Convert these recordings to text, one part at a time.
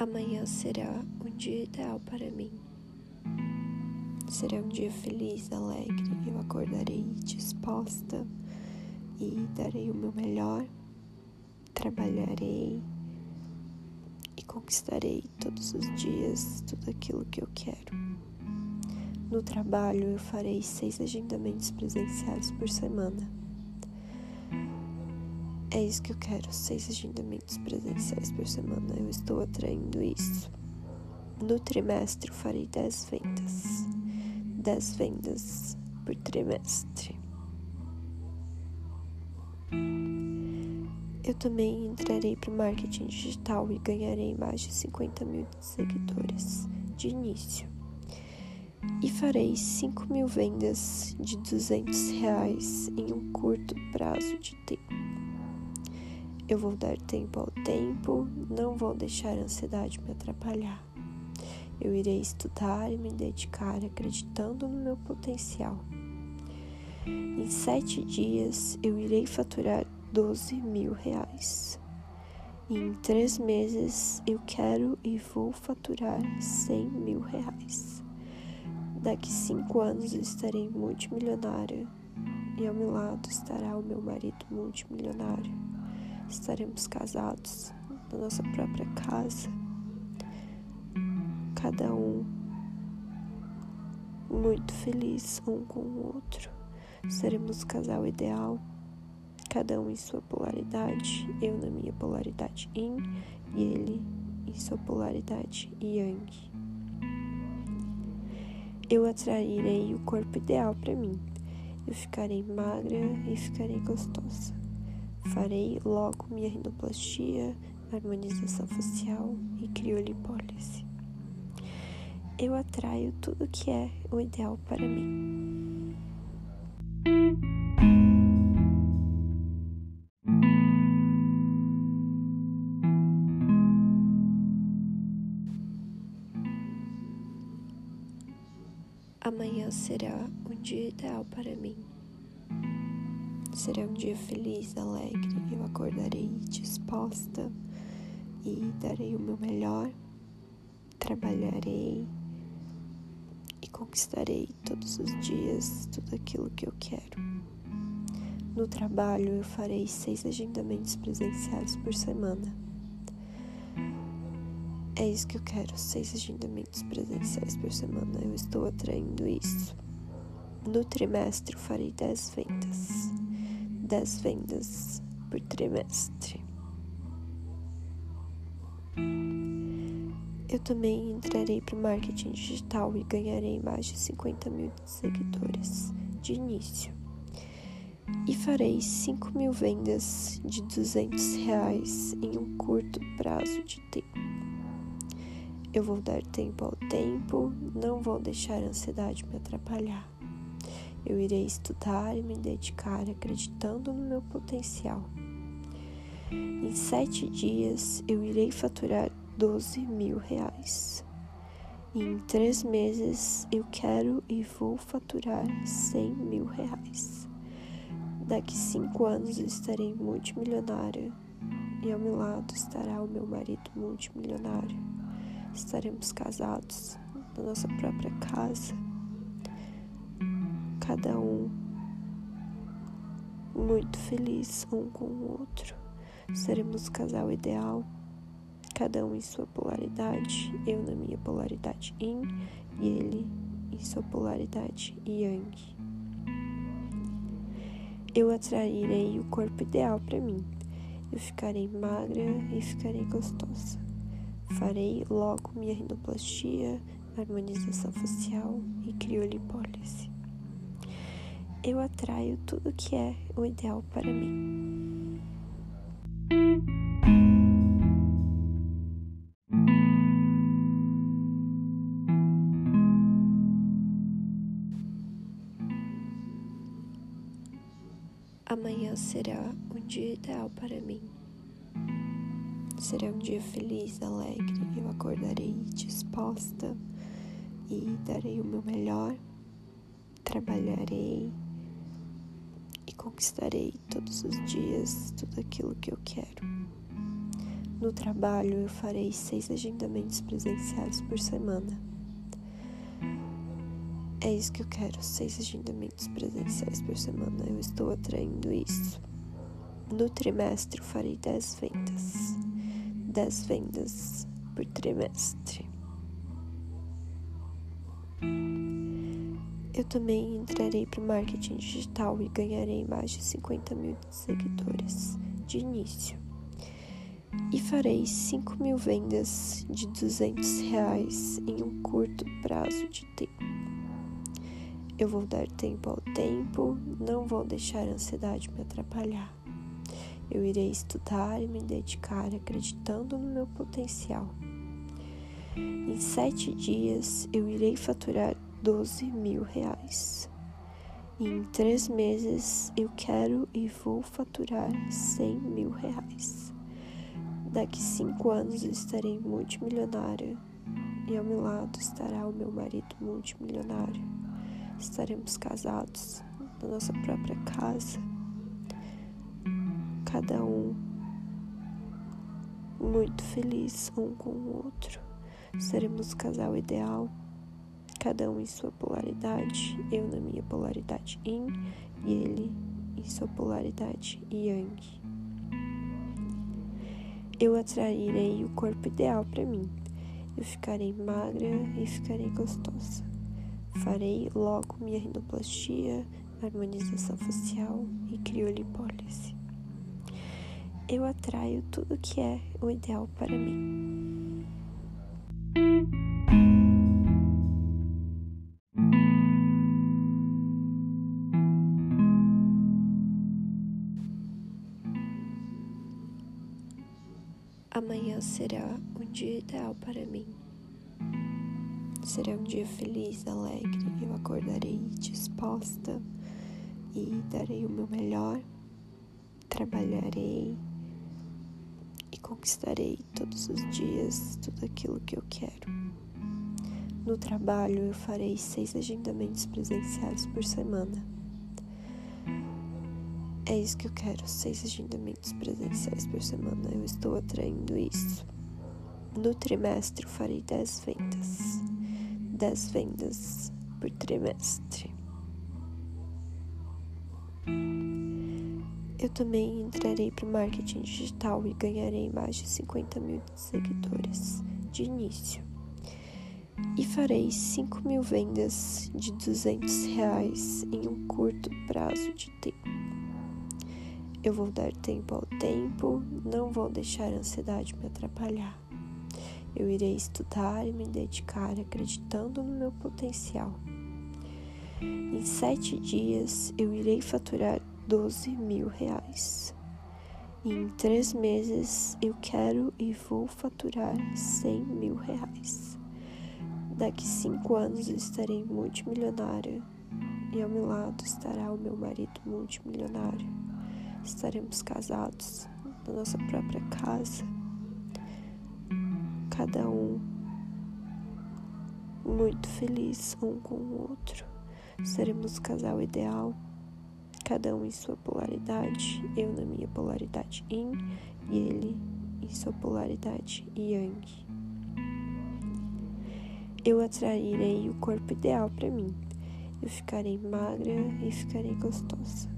Amanhã será um dia ideal para mim. Será um dia feliz, alegre. Eu acordarei disposta e darei o meu melhor. Trabalharei e conquistarei todos os dias tudo aquilo que eu quero. No trabalho, eu farei seis agendamentos presenciais por semana. É isso que eu quero, seis agendamentos presenciais por semana. Eu estou atraindo isso. No trimestre, eu farei dez vendas. Dez vendas por trimestre. Eu também entrarei para o marketing digital e ganharei mais de 50 mil seguidores de início. E farei 5 mil vendas de 200 reais em um curto prazo de tempo. Eu vou dar tempo ao tempo, não vou deixar a ansiedade me atrapalhar. Eu irei estudar e me dedicar acreditando no meu potencial. Em sete dias eu irei faturar 12 mil reais. E em três meses eu quero e vou faturar 100 mil reais. Daqui cinco anos eu estarei multimilionária e ao meu lado estará o meu marido multimilionário estaremos casados na nossa própria casa, cada um muito feliz um com o outro. Seremos o casal ideal, cada um em sua polaridade, eu na minha polaridade yin e ele em sua polaridade yang. Eu atrairei o corpo ideal para mim. Eu ficarei magra e ficarei gostosa. Farei logo minha rinoplastia, harmonização facial e criolipólise. Eu atraio tudo que é o ideal para mim. Amanhã será um dia ideal para mim. Será um dia feliz, alegre. Eu acordarei disposta e darei o meu melhor. Trabalharei e conquistarei todos os dias tudo aquilo que eu quero. No trabalho, eu farei seis agendamentos presenciais por semana. É isso que eu quero, seis agendamentos presenciais por semana. Eu estou atraindo isso. No trimestre, eu farei dez vendas. 10 vendas por trimestre. Eu também entrarei para o marketing digital e ganharei mais de 50 mil seguidores de início. E farei 5 mil vendas de 200 reais em um curto prazo de tempo. Eu vou dar tempo ao tempo, não vou deixar a ansiedade me atrapalhar. Eu irei estudar e me dedicar acreditando no meu potencial. Em sete dias eu irei faturar 12 mil reais. E em três meses eu quero e vou faturar 100 mil reais. Daqui cinco anos eu estarei multimilionária e ao meu lado estará o meu marido multimilionário. Estaremos casados na nossa própria casa cada um muito feliz um com o outro. Seremos o casal ideal, cada um em sua polaridade, eu na minha polaridade yin e ele em sua polaridade yang. Eu atrairei o corpo ideal para mim. Eu ficarei magra e ficarei gostosa. Farei logo minha rinoplastia, harmonização facial e criolipólise eu atraio tudo que é o ideal para mim. Amanhã será um dia ideal para mim. Será um dia feliz, alegre. Eu acordarei disposta e darei o meu melhor. Trabalharei conquistarei todos os dias tudo aquilo que eu quero. No trabalho, eu farei seis agendamentos presenciais por semana. É isso que eu quero, seis agendamentos presenciais por semana. Eu estou atraindo isso. No trimestre, eu farei dez vendas. Dez vendas por trimestre. Eu também entrarei para o marketing digital e ganharei mais de 50 mil seguidores de início. E farei 5 mil vendas de 200 reais em um curto prazo de tempo. Eu vou dar tempo ao tempo, não vou deixar a ansiedade me atrapalhar. Eu irei estudar e me dedicar acreditando no meu potencial. Em sete dias eu irei faturar 12 mil reais. Em três meses eu quero e vou faturar 100 mil reais. Daqui cinco anos estarei multimilionária e ao meu lado estará o meu marido multimilionário. Estaremos casados na nossa própria casa, cada um muito feliz um com o outro. Seremos o casal ideal cada um em sua polaridade, eu na minha polaridade yin e ele em sua polaridade yang. Eu atrairei o corpo ideal para mim. Eu ficarei magra e ficarei gostosa. Farei logo minha rinoplastia, harmonização facial e criolipólise. Eu atraio tudo que é o ideal para mim. Será um dia ideal para mim. Será um dia feliz, alegre. Eu acordarei disposta e darei o meu melhor. Trabalharei e conquistarei todos os dias tudo aquilo que eu quero. No trabalho, eu farei seis agendamentos presenciais por semana. É isso que eu quero, seis agendamentos presenciais por semana. Eu estou atraindo isso. No trimestre, eu farei dez vendas. Dez vendas por trimestre. Eu também entrarei para o marketing digital e ganharei mais de 50 mil seguidores de início. E farei 5 mil vendas de 200 reais em um curto prazo de tempo. Eu vou dar tempo ao tempo, não vou deixar a ansiedade me atrapalhar. Eu irei estudar e me dedicar acreditando no meu potencial. Em sete dias eu irei faturar 12 mil reais. E em três meses eu quero e vou faturar 100 mil reais. Daqui cinco anos eu estarei multimilionária e ao meu lado estará o meu marido multimilionário estaremos casados na nossa própria casa, cada um muito feliz um com o outro. Seremos o casal ideal, cada um em sua polaridade, eu na minha polaridade yin e ele em sua polaridade yang. Eu atrairei o corpo ideal para mim. Eu ficarei magra e ficarei gostosa.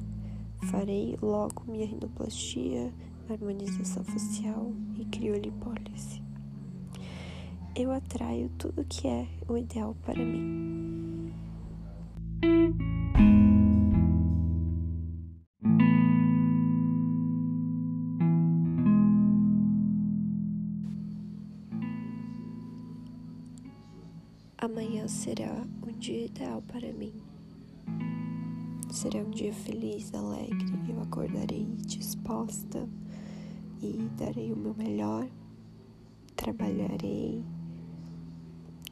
Farei logo minha rinoplastia, harmonização facial e criolipólise. Eu atraio tudo que é o ideal para mim. Amanhã será um dia ideal para mim. Será um dia feliz, alegre. Eu acordarei disposta e darei o meu melhor. Trabalharei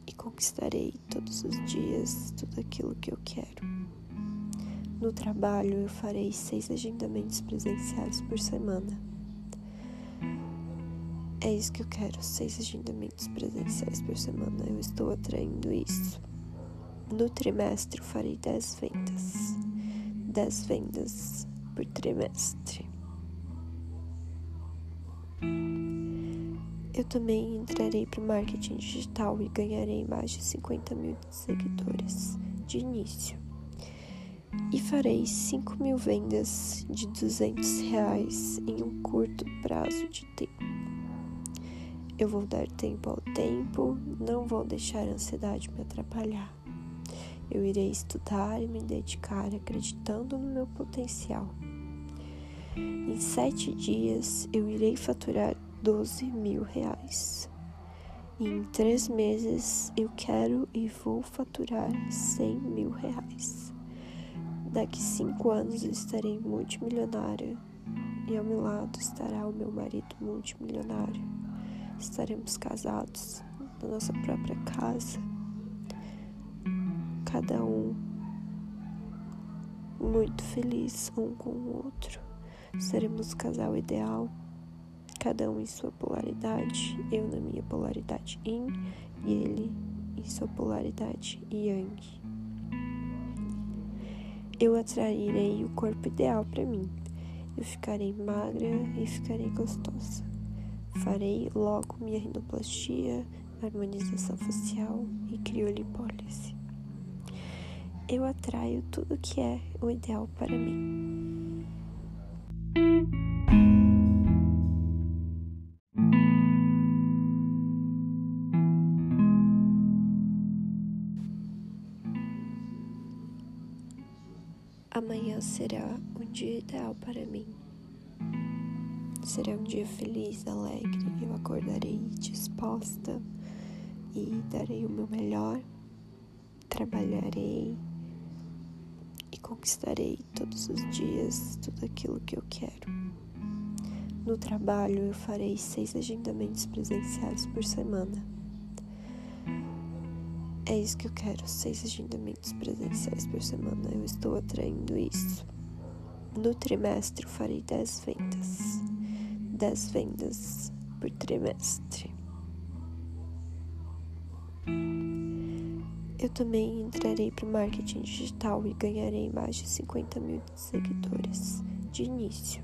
e conquistarei todos os dias tudo aquilo que eu quero. No trabalho, eu farei seis agendamentos presenciais por semana. É isso que eu quero, seis agendamentos presenciais por semana. Eu estou atraindo isso. No trimestre, eu farei dez vendas. 10 vendas por trimestre. Eu também entrarei para o marketing digital e ganharei mais de 50 mil seguidores de início. E farei 5 mil vendas de 200 reais em um curto prazo de tempo. Eu vou dar tempo ao tempo, não vou deixar a ansiedade me atrapalhar. Eu irei estudar e me dedicar acreditando no meu potencial. Em sete dias eu irei faturar 12 mil reais. E em três meses eu quero e vou faturar 100 mil reais. Daqui cinco anos eu estarei multimilionária e ao meu lado estará o meu marido multimilionário. Estaremos casados na nossa própria casa, cada um muito feliz um com o outro. Seremos o casal ideal cada um em sua polaridade, eu na minha polaridade yin e ele em sua polaridade yang. Eu atrairei o corpo ideal para mim. Eu ficarei magra e ficarei gostosa. Farei logo minha rinoplastia, harmonização facial e criolipólise. Eu atraio tudo que é o ideal para mim. Amanhã será um dia ideal para mim. Será um dia feliz, alegre. Eu acordarei disposta e darei o meu melhor. Trabalharei e conquistarei todos os dias tudo aquilo que eu quero. No trabalho, eu farei seis agendamentos presenciais por semana é isso que eu quero, seis agendamentos presenciais por semana. Eu estou atraindo isso. No trimestre eu farei dez vendas. dez vendas por trimestre. Eu também entrarei para o marketing digital e ganharei mais de 50 mil seguidores de início.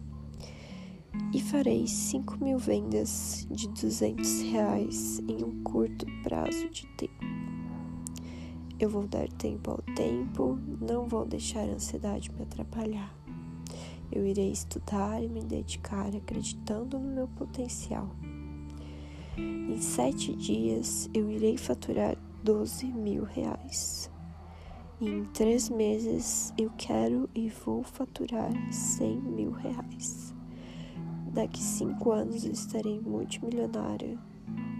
E farei 5 mil vendas de 200 reais em um curto prazo de tempo. Eu vou dar tempo ao tempo, não vou deixar a ansiedade me atrapalhar. Eu irei estudar e me dedicar acreditando no meu potencial. Em sete dias eu irei faturar 12 mil reais. Em três meses eu quero e vou faturar 100 mil reais. Daqui cinco anos estarei multimilionária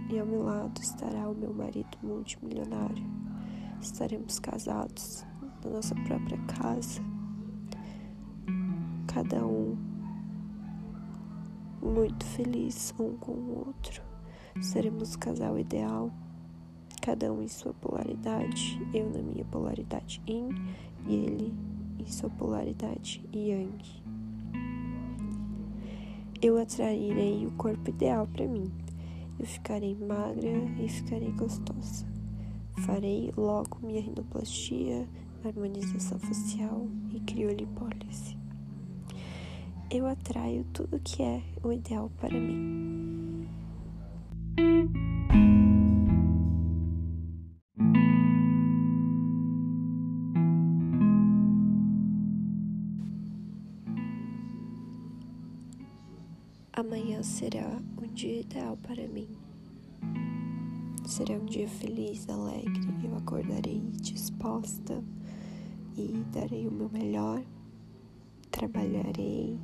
e ao meu lado estará o meu marido multimilionário estaremos casados na nossa própria casa, cada um muito feliz um com o outro. Seremos o casal ideal, cada um em sua polaridade, eu na minha polaridade yin e ele em sua polaridade yang. Eu atrairei o corpo ideal para mim. Eu ficarei magra e ficarei gostosa. Farei logo minha rinoplastia, harmonização facial e criolipólise. Eu atraio tudo que é o ideal para mim. Será um dia ideal para mim. Será um dia feliz, alegre. Eu acordarei disposta e darei o meu melhor. Trabalharei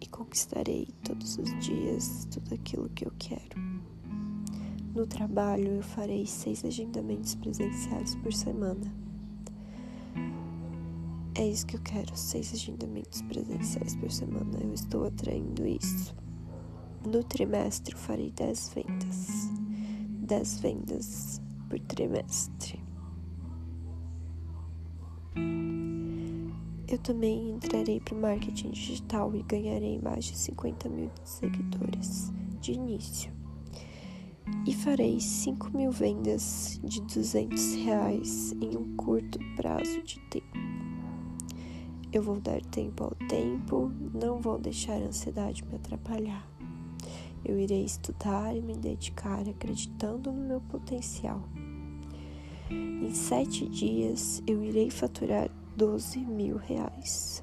e conquistarei todos os dias tudo aquilo que eu quero. No trabalho, eu farei seis agendamentos presenciais por semana. É isso que eu quero, seis agendamentos presenciais por semana. Eu estou atraindo isso. No trimestre, eu farei dez vendas. 10 vendas por trimestre. Eu também entrarei para o marketing digital e ganharei mais de 50 mil seguidores de início. E farei 5 mil vendas de 200 reais em um curto prazo de tempo. Eu vou dar tempo ao tempo, não vou deixar a ansiedade me atrapalhar. Eu irei estudar e me dedicar acreditando no meu potencial. Em sete dias eu irei faturar 12 mil reais.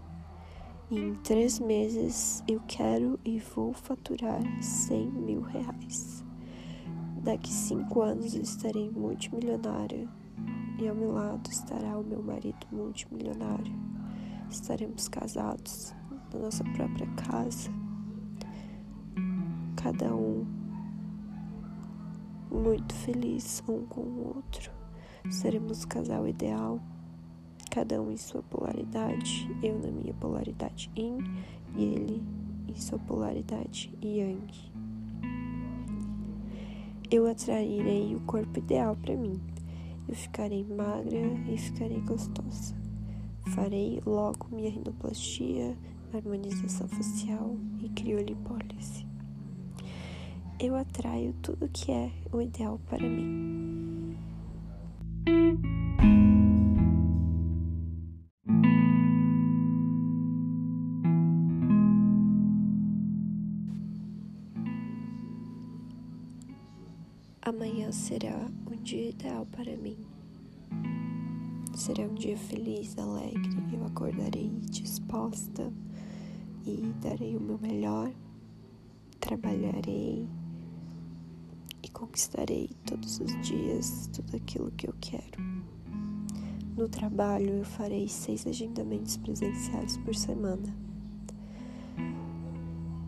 E em três meses eu quero e vou faturar 100 mil reais. Daqui cinco anos eu estarei multimilionária e ao meu lado estará o meu marido multimilionário. Estaremos casados na nossa própria casa cada um muito feliz um com o outro. Seremos o casal ideal, cada um em sua polaridade, eu na minha polaridade yin e ele em sua polaridade yang. Eu atrairei o corpo ideal para mim. Eu ficarei magra e ficarei gostosa. Farei logo minha rinoplastia, harmonização facial e criolipólise eu atraio tudo que é o ideal para mim. Amanhã será um dia ideal para mim. Será um dia feliz, alegre. Eu acordarei disposta e darei o meu melhor. Trabalharei e conquistarei todos os dias tudo aquilo que eu quero. No trabalho, eu farei seis agendamentos presenciais por semana.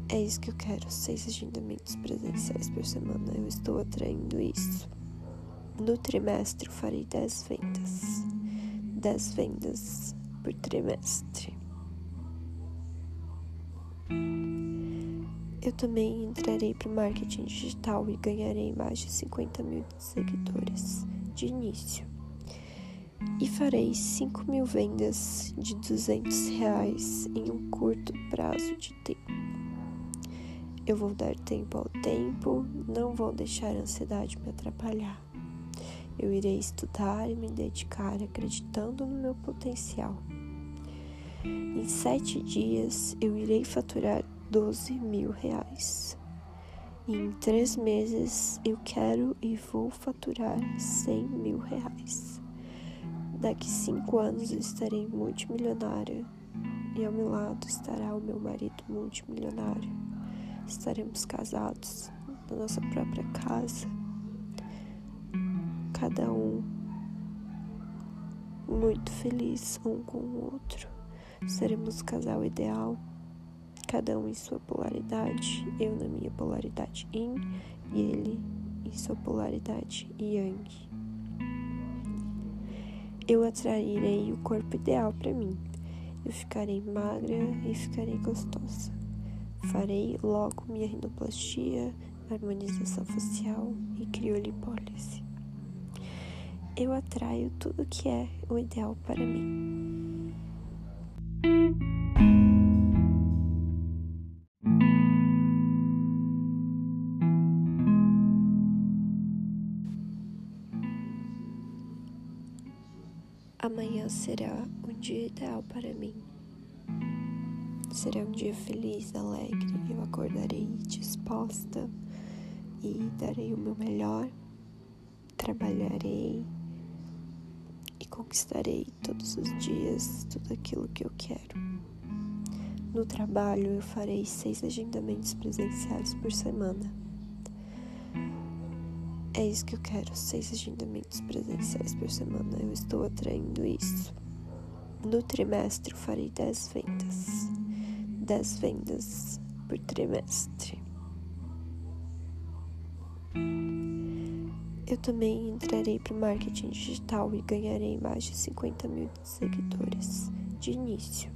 É isso que eu quero, seis agendamentos presenciais por semana. Eu estou atraindo isso. No trimestre, eu farei dez vendas. Dez vendas por trimestre. Eu também entrarei para o marketing digital e ganharei mais de 50 mil seguidores de início. E farei 5 mil vendas de 200 reais em um curto prazo de tempo. Eu vou dar tempo ao tempo, não vou deixar a ansiedade me atrapalhar. Eu irei estudar e me dedicar acreditando no meu potencial. Em sete dias eu irei faturar 12 mil reais. E em três meses eu quero e vou faturar 100 mil reais. Daqui cinco anos eu estarei multimilionária e ao meu lado estará o meu marido multimilionário. Estaremos casados na nossa própria casa, cada um muito feliz um com o outro. Seremos o casal ideal cada um em sua polaridade, eu na minha polaridade yin e ele em sua polaridade yang. Eu atrairei o corpo ideal para mim. Eu ficarei magra e ficarei gostosa. Farei logo minha rinoplastia, harmonização facial e criolipólise. Eu atraio tudo que é o ideal para mim. Amanhã será um dia ideal para mim. Será um dia feliz, alegre. Eu acordarei disposta e darei o meu melhor. Trabalharei conquistarei todos os dias tudo aquilo que eu quero. No trabalho, eu farei seis agendamentos presenciais por semana. É isso que eu quero, seis agendamentos presenciais por semana. Eu estou atraindo isso. No trimestre, eu farei dez vendas. Dez vendas por trimestre. Eu também entrarei para o marketing digital e ganharei mais de 50 mil seguidores de início.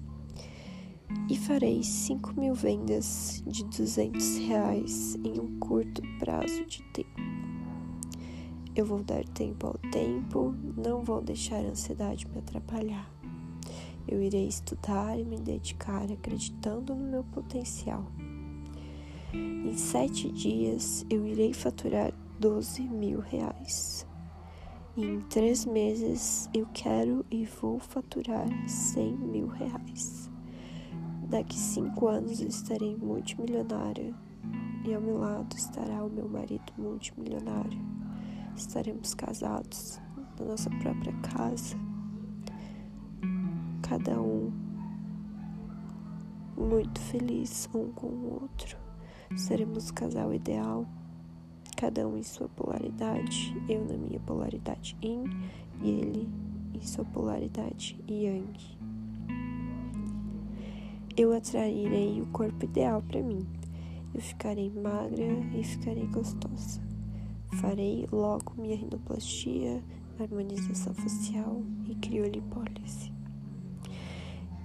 E farei 5 mil vendas de 200 reais em um curto prazo de tempo. Eu vou dar tempo ao tempo, não vou deixar a ansiedade me atrapalhar. Eu irei estudar e me dedicar acreditando no meu potencial. Em sete dias eu irei faturar 12 mil reais. Em três meses eu quero e vou faturar 100 mil reais. Daqui cinco anos estarei multimilionária e ao meu lado estará o meu marido multimilionário. Estaremos casados na nossa própria casa, cada um muito feliz um com o outro. Seremos o casal ideal, cada um em sua polaridade, eu na minha polaridade yin e ele em sua polaridade yang. Eu atrairei o corpo ideal para mim. Eu ficarei magra e ficarei gostosa. Farei logo minha rinoplastia, harmonização facial e criolipólise.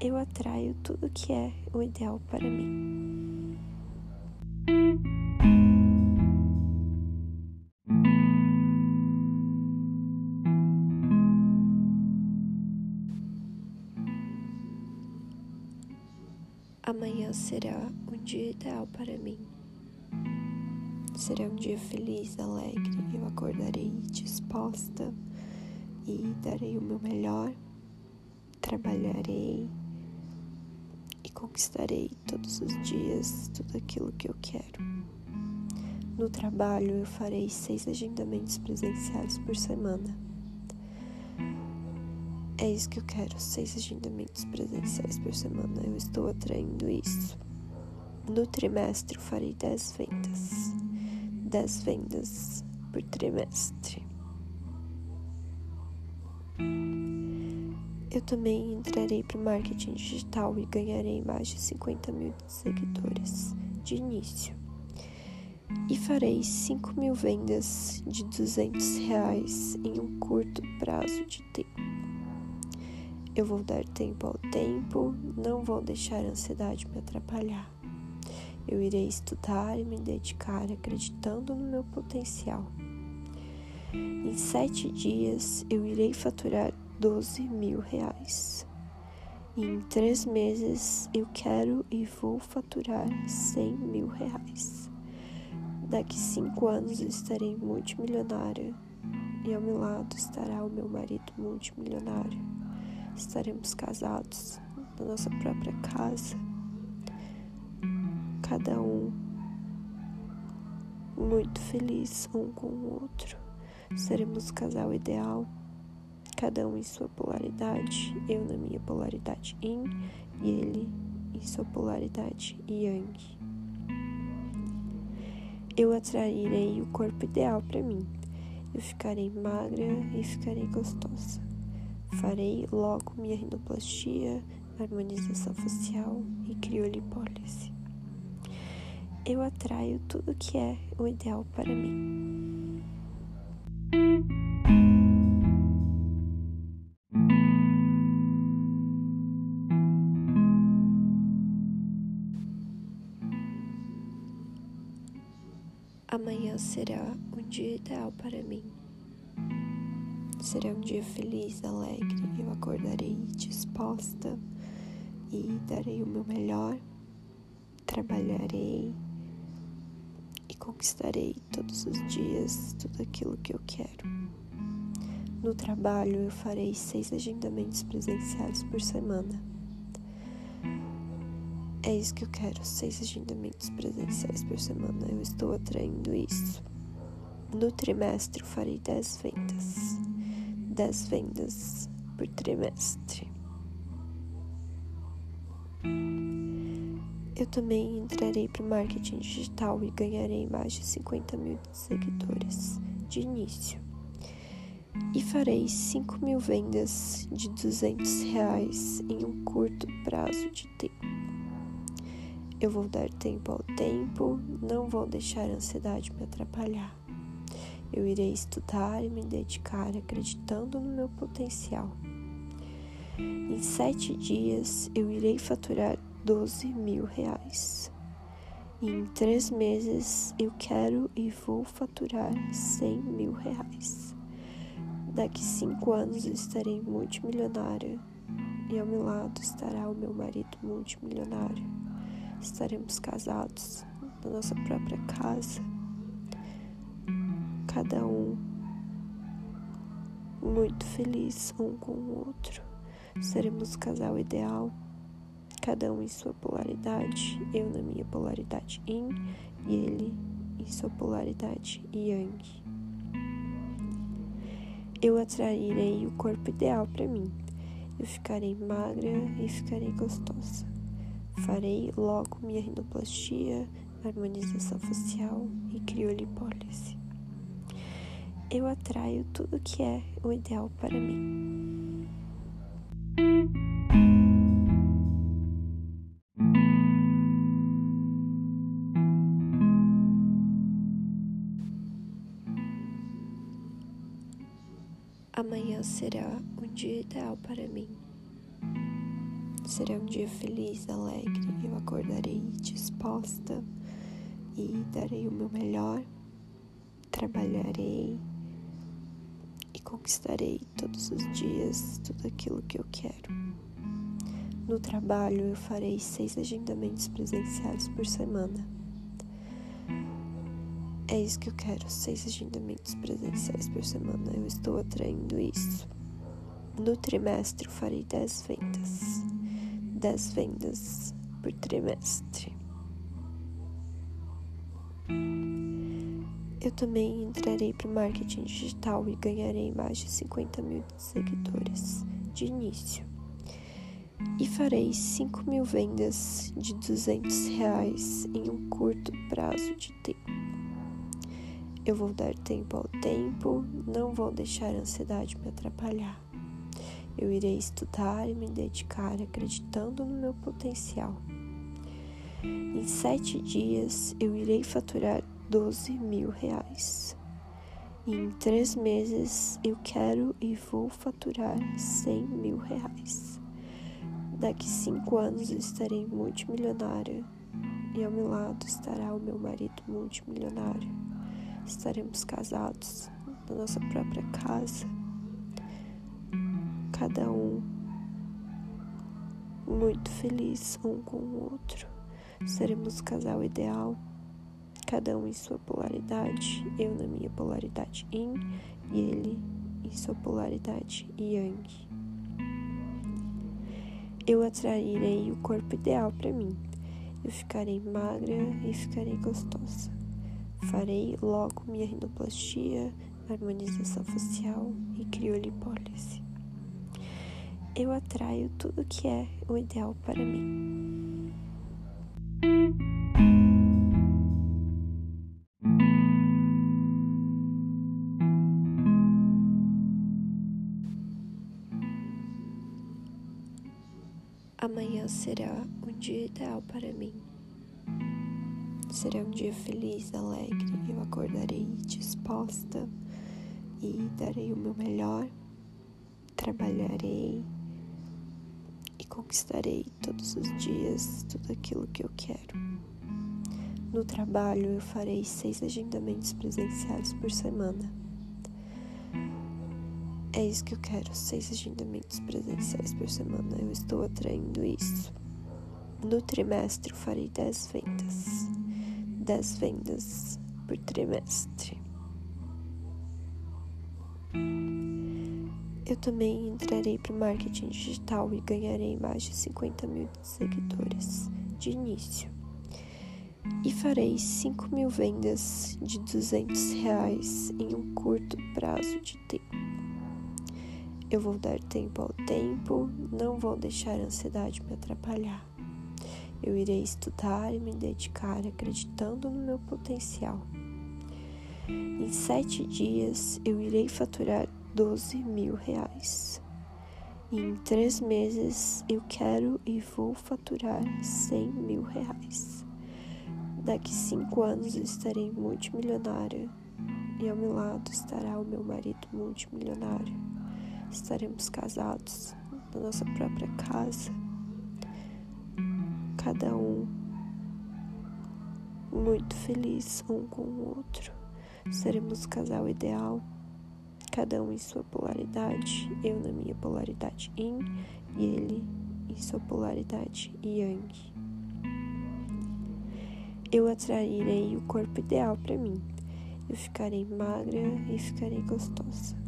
Eu atraio tudo que é o ideal para mim. Será um dia ideal para mim. Será um dia feliz, alegre. Eu acordarei disposta e darei o meu melhor. Trabalharei e conquistarei todos os dias tudo aquilo que eu quero. No trabalho, eu farei seis agendamentos presenciais por semana. É isso que eu quero, seis agendamentos presenciais por semana. Eu estou atraindo isso. No trimestre, eu farei dez vendas. Dez vendas por trimestre. Eu também entrarei para o marketing digital e ganharei mais de 50 mil seguidores de início. E farei 5 mil vendas de 200 reais em um curto prazo de tempo. Eu vou dar tempo ao tempo, não vou deixar a ansiedade me atrapalhar. Eu irei estudar e me dedicar acreditando no meu potencial. Em sete dias eu irei faturar 12 mil reais. Em três meses eu quero e vou faturar 100 mil reais. Daqui cinco anos eu estarei multimilionária e ao meu lado estará o meu marido multimilionário. Estaremos casados na nossa própria casa, cada um muito feliz um com o outro. Seremos o casal ideal cada um em sua polaridade, eu na minha polaridade yin e ele em sua polaridade yang. Eu atrairei o corpo ideal para mim. Eu ficarei magra e ficarei gostosa. Farei logo minha rinoplastia, harmonização facial e criolipólise. Eu atraio tudo que é o ideal para mim. Amanhã será um dia ideal para mim. Será um dia feliz, alegre. Eu acordarei disposta e darei o meu melhor. Trabalharei e conquistarei todos os dias tudo aquilo que eu quero. No trabalho, eu farei seis agendamentos presenciais por semana. É isso que eu quero, seis agendamentos presenciais por semana. Eu estou atraindo isso. No trimestre, eu farei dez vendas. Dez vendas por trimestre. Eu também entrarei para o marketing digital e ganharei mais de 50 mil seguidores de início. E farei 5 mil vendas de 200 reais em um curto prazo de tempo. Eu vou dar tempo ao tempo, não vou deixar a ansiedade me atrapalhar. Eu irei estudar e me dedicar acreditando no meu potencial. Em sete dias eu irei faturar 12 mil reais. E em três meses eu quero e vou faturar 100 mil reais. Daqui cinco anos eu estarei multimilionária e ao meu lado estará o meu marido multimilionário estaremos casados na nossa própria casa, cada um muito feliz um com o outro. Seremos o casal ideal, cada um em sua polaridade, eu na minha polaridade yin e ele em sua polaridade yang. Eu atrairei o corpo ideal para mim. Eu ficarei magra e ficarei gostosa. Farei logo minha rinoplastia, harmonização facial e criolipólise. Eu atraio tudo que é o ideal para mim. Amanhã será um dia ideal para mim. Será um dia feliz, alegre. Eu acordarei disposta e darei o meu melhor. Trabalharei e conquistarei todos os dias tudo aquilo que eu quero. No trabalho, eu farei seis agendamentos presenciais por semana é isso que eu quero, seis agendamentos presenciais por semana. Eu estou atraindo isso. No trimestre eu farei dez vendas. dez vendas por trimestre. Eu também entrarei para o marketing digital e ganharei mais de 50 mil seguidores de início. E farei 5 mil vendas de 200 reais em um curto prazo de tempo. Eu vou dar tempo ao tempo, não vou deixar a ansiedade me atrapalhar. Eu irei estudar e me dedicar acreditando no meu potencial. Em sete dias eu irei faturar 12 mil reais. Em três meses eu quero e vou faturar 100 mil reais. Daqui cinco anos estarei multimilionária e ao meu lado estará o meu marido multimilionário estaremos casados na nossa própria casa, cada um muito feliz um com o outro. Seremos o casal ideal, cada um em sua polaridade, eu na minha polaridade yin e ele em sua polaridade yang. Eu atrairei o corpo ideal para mim. Eu ficarei magra e ficarei gostosa. Farei logo minha rinoplastia, harmonização facial e criolipólise. Eu atraio tudo que é o ideal para mim. Amanhã será um dia ideal para mim. Será um dia feliz, alegre. Eu acordarei disposta e darei o meu melhor. Trabalharei e conquistarei todos os dias tudo aquilo que eu quero. No trabalho, eu farei seis agendamentos presenciais por semana. É isso que eu quero, seis agendamentos presenciais por semana. Eu estou atraindo isso. No trimestre, eu farei dez vendas. 10 vendas por trimestre. Eu também entrarei para o marketing digital e ganharei mais de 50 mil seguidores de início. E farei 5 mil vendas de 200 reais em um curto prazo de tempo. Eu vou dar tempo ao tempo, não vou deixar a ansiedade me atrapalhar. Eu irei estudar e me dedicar acreditando no meu potencial. Em sete dias eu irei faturar 12 mil reais. E em três meses eu quero e vou faturar 100 mil reais. Daqui cinco anos eu estarei multimilionária e ao meu lado estará o meu marido multimilionário. Estaremos casados na nossa própria casa cada um muito feliz um com o outro. Seremos o casal ideal, cada um em sua polaridade, eu na minha polaridade yin e ele em sua polaridade yang. Eu atrairei o corpo ideal para mim. Eu ficarei magra e ficarei gostosa.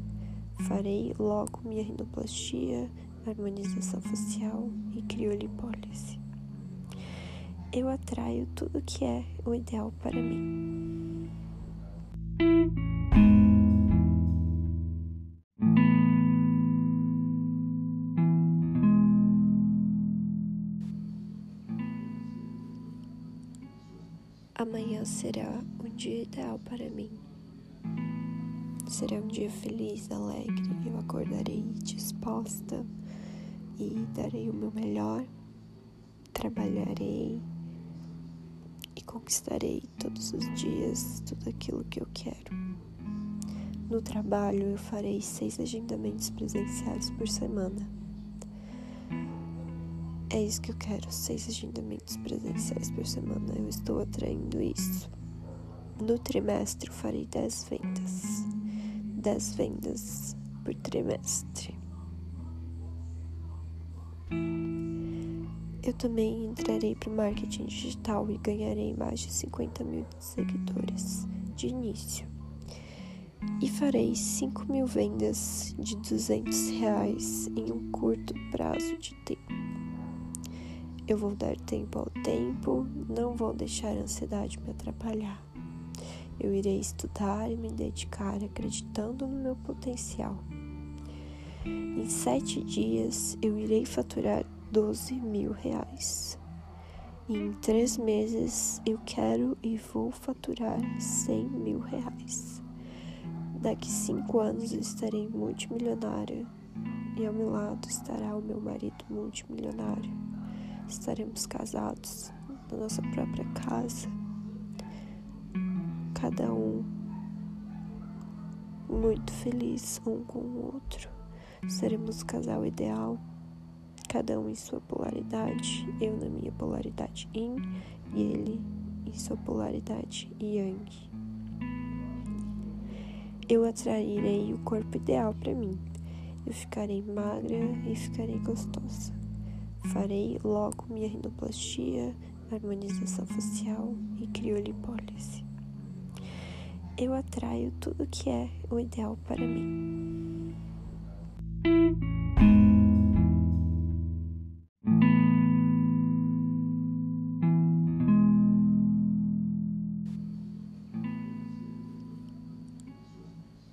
Farei logo minha rinoplastia, harmonização facial e criolipólise. Eu atraio tudo que é o ideal para mim. Amanhã será um dia ideal para mim. Será um dia feliz, alegre. Eu acordarei disposta e darei o meu melhor. Trabalharei e conquistarei todos os dias tudo aquilo que eu quero. No trabalho, eu farei seis agendamentos presenciais por semana. É isso que eu quero, seis agendamentos presenciais por semana. Eu estou atraindo isso. No trimestre, eu farei dez vendas. Dez vendas por trimestre. Eu também entrarei para o marketing digital e ganharei mais de 50 mil seguidores de início. E farei 5 mil vendas de 200 reais em um curto prazo de tempo. Eu vou dar tempo ao tempo, não vou deixar a ansiedade me atrapalhar. Eu irei estudar e me dedicar acreditando no meu potencial. Em sete dias eu irei faturar 12 mil reais. E em três meses eu quero e vou faturar 100 mil reais. Daqui cinco anos eu estarei multimilionária e ao meu lado estará o meu marido multimilionário. Estaremos casados na nossa própria casa, cada um muito feliz um com o outro. Seremos o casal ideal cada um em sua polaridade, eu na minha polaridade yin e ele em sua polaridade yang. Eu atrairei o corpo ideal para mim. Eu ficarei magra e ficarei gostosa. Farei logo minha rinoplastia, harmonização facial e criolipólise. Eu atraio tudo que é o ideal para mim.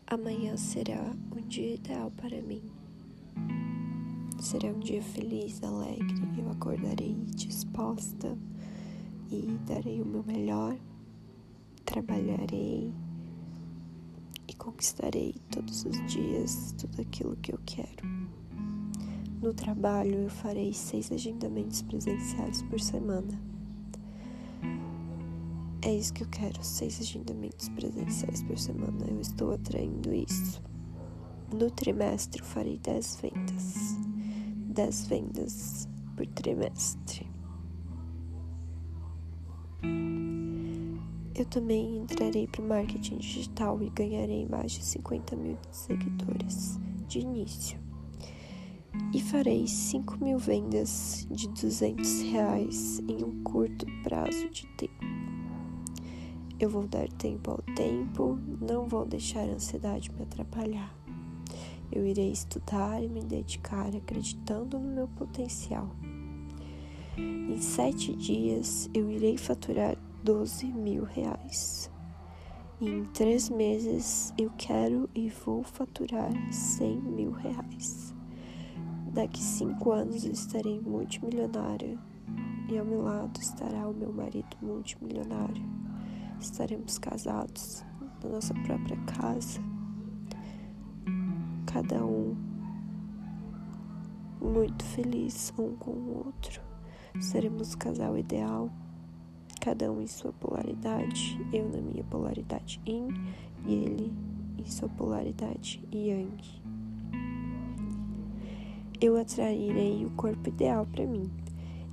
Amanhã será um dia ideal para mim. Será um dia feliz, alegre. Eu acordarei disposta e darei o meu melhor. Trabalharei conquistarei todos os dias tudo aquilo que eu quero. No trabalho, eu farei seis agendamentos presenciais por semana. É isso que eu quero, seis agendamentos presenciais por semana. Eu estou atraindo isso. No trimestre, eu farei dez vendas. Dez vendas por trimestre. Também entrarei para o marketing digital e ganharei mais de 50 mil seguidores de início. E farei 5 mil vendas de 200 reais em um curto prazo de tempo. Eu vou dar tempo ao tempo, não vou deixar a ansiedade me atrapalhar. Eu irei estudar e me dedicar acreditando no meu potencial. Em sete dias eu irei faturar 12 mil reais. Em três meses eu quero e vou faturar 100 mil reais. Daqui cinco anos estarei multimilionária e ao meu lado estará o meu marido multimilionário estaremos casados na nossa própria casa, cada um muito feliz um com o outro. Seremos o casal ideal, cada um em sua polaridade, eu na minha polaridade yin e ele em sua polaridade yang. Eu atrairei o corpo ideal para mim.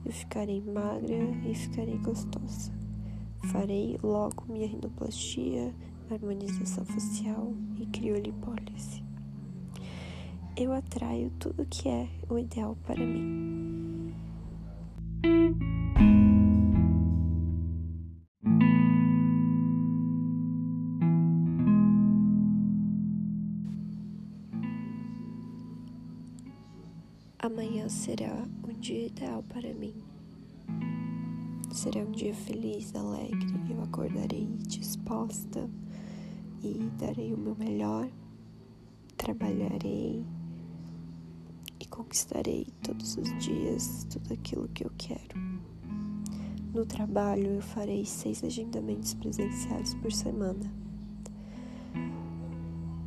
Eu ficarei magra e ficarei gostosa. Farei logo minha rinoplastia, harmonização facial e criolipólise. Eu atraio tudo que é o ideal para mim. Será um dia ideal para mim. Será um dia feliz, alegre. Eu acordarei disposta e darei o meu melhor. Trabalharei e conquistarei todos os dias tudo aquilo que eu quero. No trabalho, eu farei seis agendamentos presenciais por semana.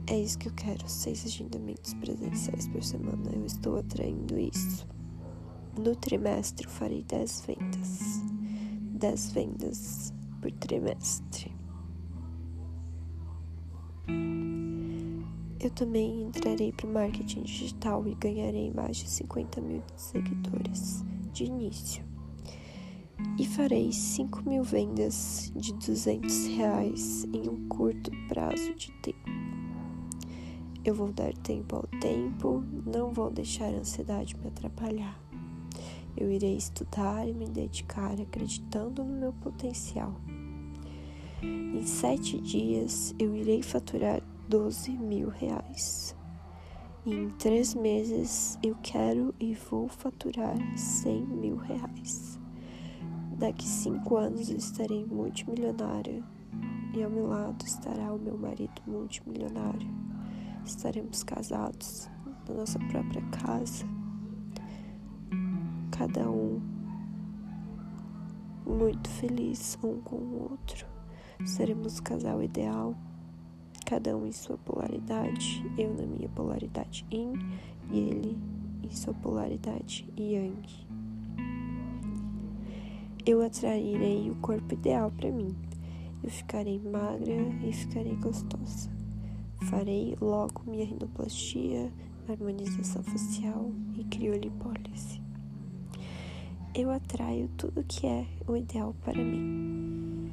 É isso que eu quero, seis agendamentos presenciais por semana. Eu estou atraindo isso. No trimestre, eu farei dez vendas. Dez vendas por trimestre. Eu também entrarei para o marketing digital e ganharei mais de 50 mil seguidores de início. E farei 5 mil vendas de 200 reais em um curto prazo de tempo. Eu vou dar tempo ao tempo, não vou deixar a ansiedade me atrapalhar. Eu irei estudar e me dedicar acreditando no meu potencial. Em sete dias eu irei faturar 12 mil reais. Em três meses eu quero e vou faturar 100 mil reais. Daqui cinco anos eu estarei multimilionária e ao meu lado estará o meu marido multimilionário. Estaremos casados na nossa própria casa, cada um muito feliz um com o outro. Seremos o casal ideal cada um em sua polaridade, eu na minha polaridade yin e ele em sua polaridade yang. Eu atrairei o corpo ideal para mim. Eu ficarei magra e ficarei gostosa. Farei logo minha rinoplastia, harmonização facial e criolipólise. Eu atraio tudo que é o ideal para mim.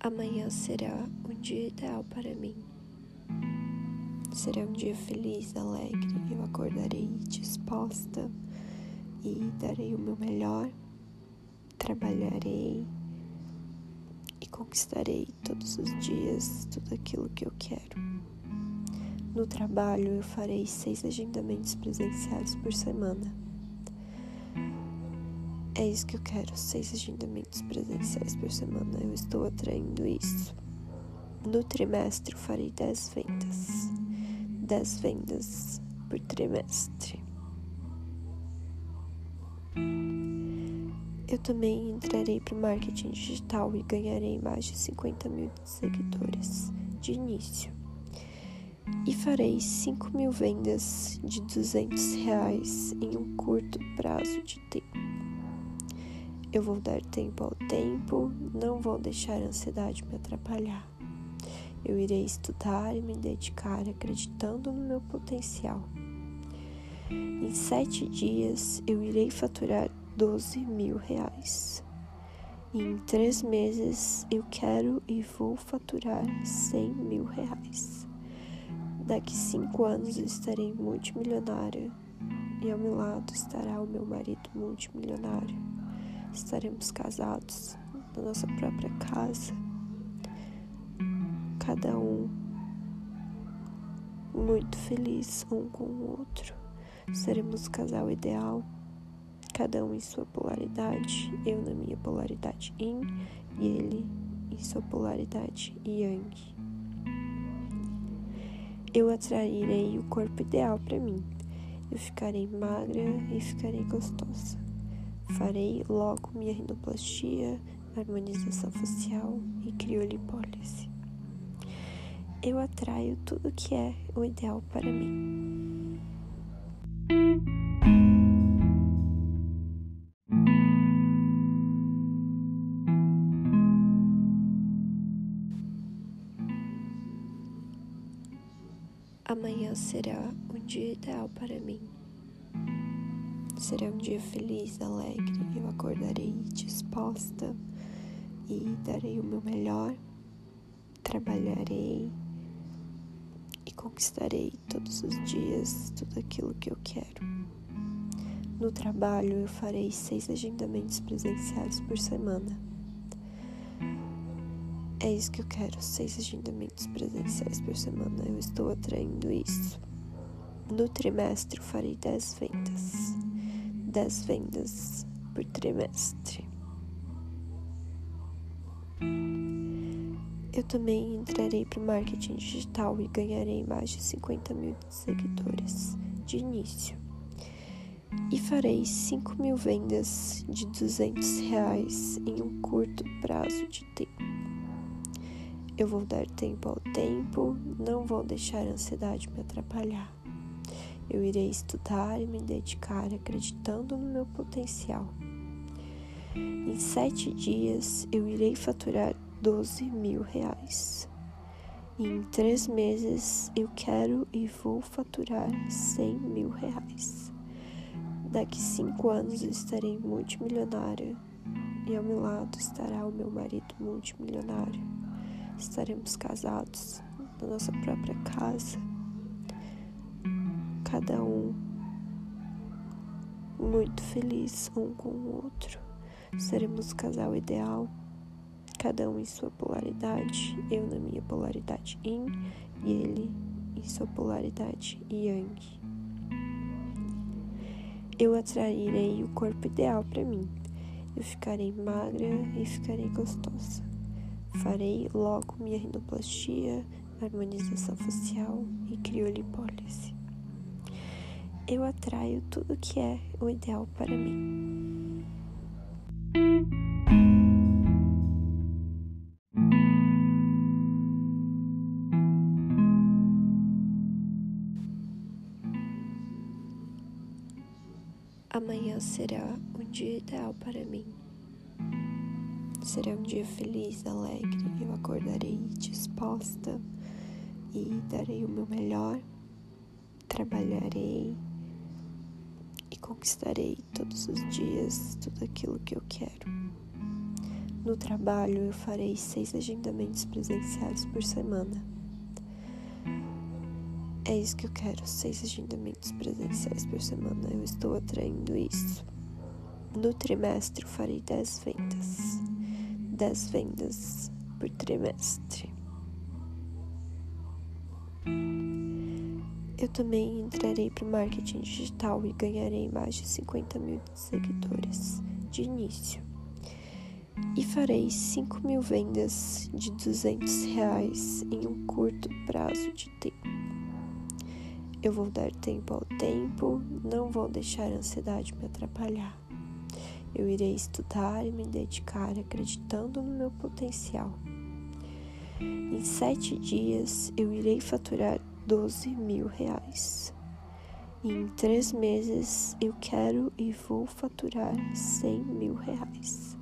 Amanhã será um dia ideal para mim. Será um dia feliz, alegre. Eu acordarei disposta e darei o meu melhor. Trabalharei e conquistarei todos os dias tudo aquilo que eu quero. No trabalho, eu farei seis agendamentos presenciais por semana. É isso que eu quero, seis agendamentos presenciais por semana. Eu estou atraindo isso. No trimestre, eu farei dez vendas. Dez vendas por trimestre. Eu também entrarei para o marketing digital e ganharei mais de 50 mil seguidores de início. E farei 5 mil vendas de 200 reais em um curto prazo de tempo. Eu vou dar tempo ao tempo, não vou deixar a ansiedade me atrapalhar. Eu irei estudar e me dedicar acreditando no meu potencial. Em sete dias eu irei faturar 12 mil reais. E em três meses eu quero e vou faturar 100 mil reais. Daqui cinco anos eu estarei multimilionária e ao meu lado estará o meu marido multimilionário estaremos casados na nossa própria casa, cada um muito feliz um com o outro. Seremos o casal ideal, cada um em sua polaridade, eu na minha polaridade yin e ele em sua polaridade yang. Eu atrairei o corpo ideal para mim. Eu ficarei magra e ficarei gostosa. Farei logo minha rinoplastia, harmonização facial e criolipólise. Eu atraio tudo que é o ideal para mim. Amanhã será um dia ideal para mim. Será um dia feliz, alegre. Eu acordarei disposta e darei o meu melhor. Trabalharei e conquistarei todos os dias tudo aquilo que eu quero. No trabalho, eu farei seis agendamentos presenciais por semana. É isso que eu quero, seis agendamentos presenciais por semana. Eu estou atraindo isso. No trimestre eu farei dez vendas. dez vendas por trimestre. Eu também entrarei para o marketing digital e ganharei mais de 50 mil seguidores de início. E farei 5 mil vendas de 200 reais em um curto prazo de tempo. Eu vou dar tempo ao tempo, não vou deixar a ansiedade me atrapalhar. Eu irei estudar e me dedicar acreditando no meu potencial. Em sete dias eu irei faturar 12 mil reais. Em três meses eu quero e vou faturar 100 mil reais. Daqui cinco anos estarei multimilionária e ao meu lado estará o meu marido multimilionário. Estaremos casados na nossa própria casa, cada um muito feliz um com o outro. Seremos o casal ideal cada um em sua polaridade, eu na minha polaridade yin e ele em sua polaridade yang. Eu atrairei o corpo ideal para mim. Eu ficarei magra e ficarei gostosa. Farei logo minha rinoplastia, harmonização facial e criolipólise. Eu atraio tudo que é o ideal para mim. Será um dia ideal para mim. Será um dia feliz, alegre. Eu acordarei disposta e darei o meu melhor. Trabalharei e conquistarei todos os dias tudo aquilo que eu quero. No trabalho, eu farei seis agendamentos presenciais por semana. É isso que eu quero, seis agendamentos presenciais por semana. Eu estou atraindo isso. No trimestre eu farei dez vendas. dez vendas por trimestre. Eu também entrarei para o marketing digital e ganharei mais de 50 mil seguidores de início. E farei 5 mil vendas de 200 reais em um curto prazo de tempo. Eu vou dar tempo ao tempo, não vou deixar a ansiedade me atrapalhar. Eu irei estudar e me dedicar acreditando no meu potencial. Em sete dias eu irei faturar 12 mil reais. E em três meses eu quero e vou faturar 100 mil reais.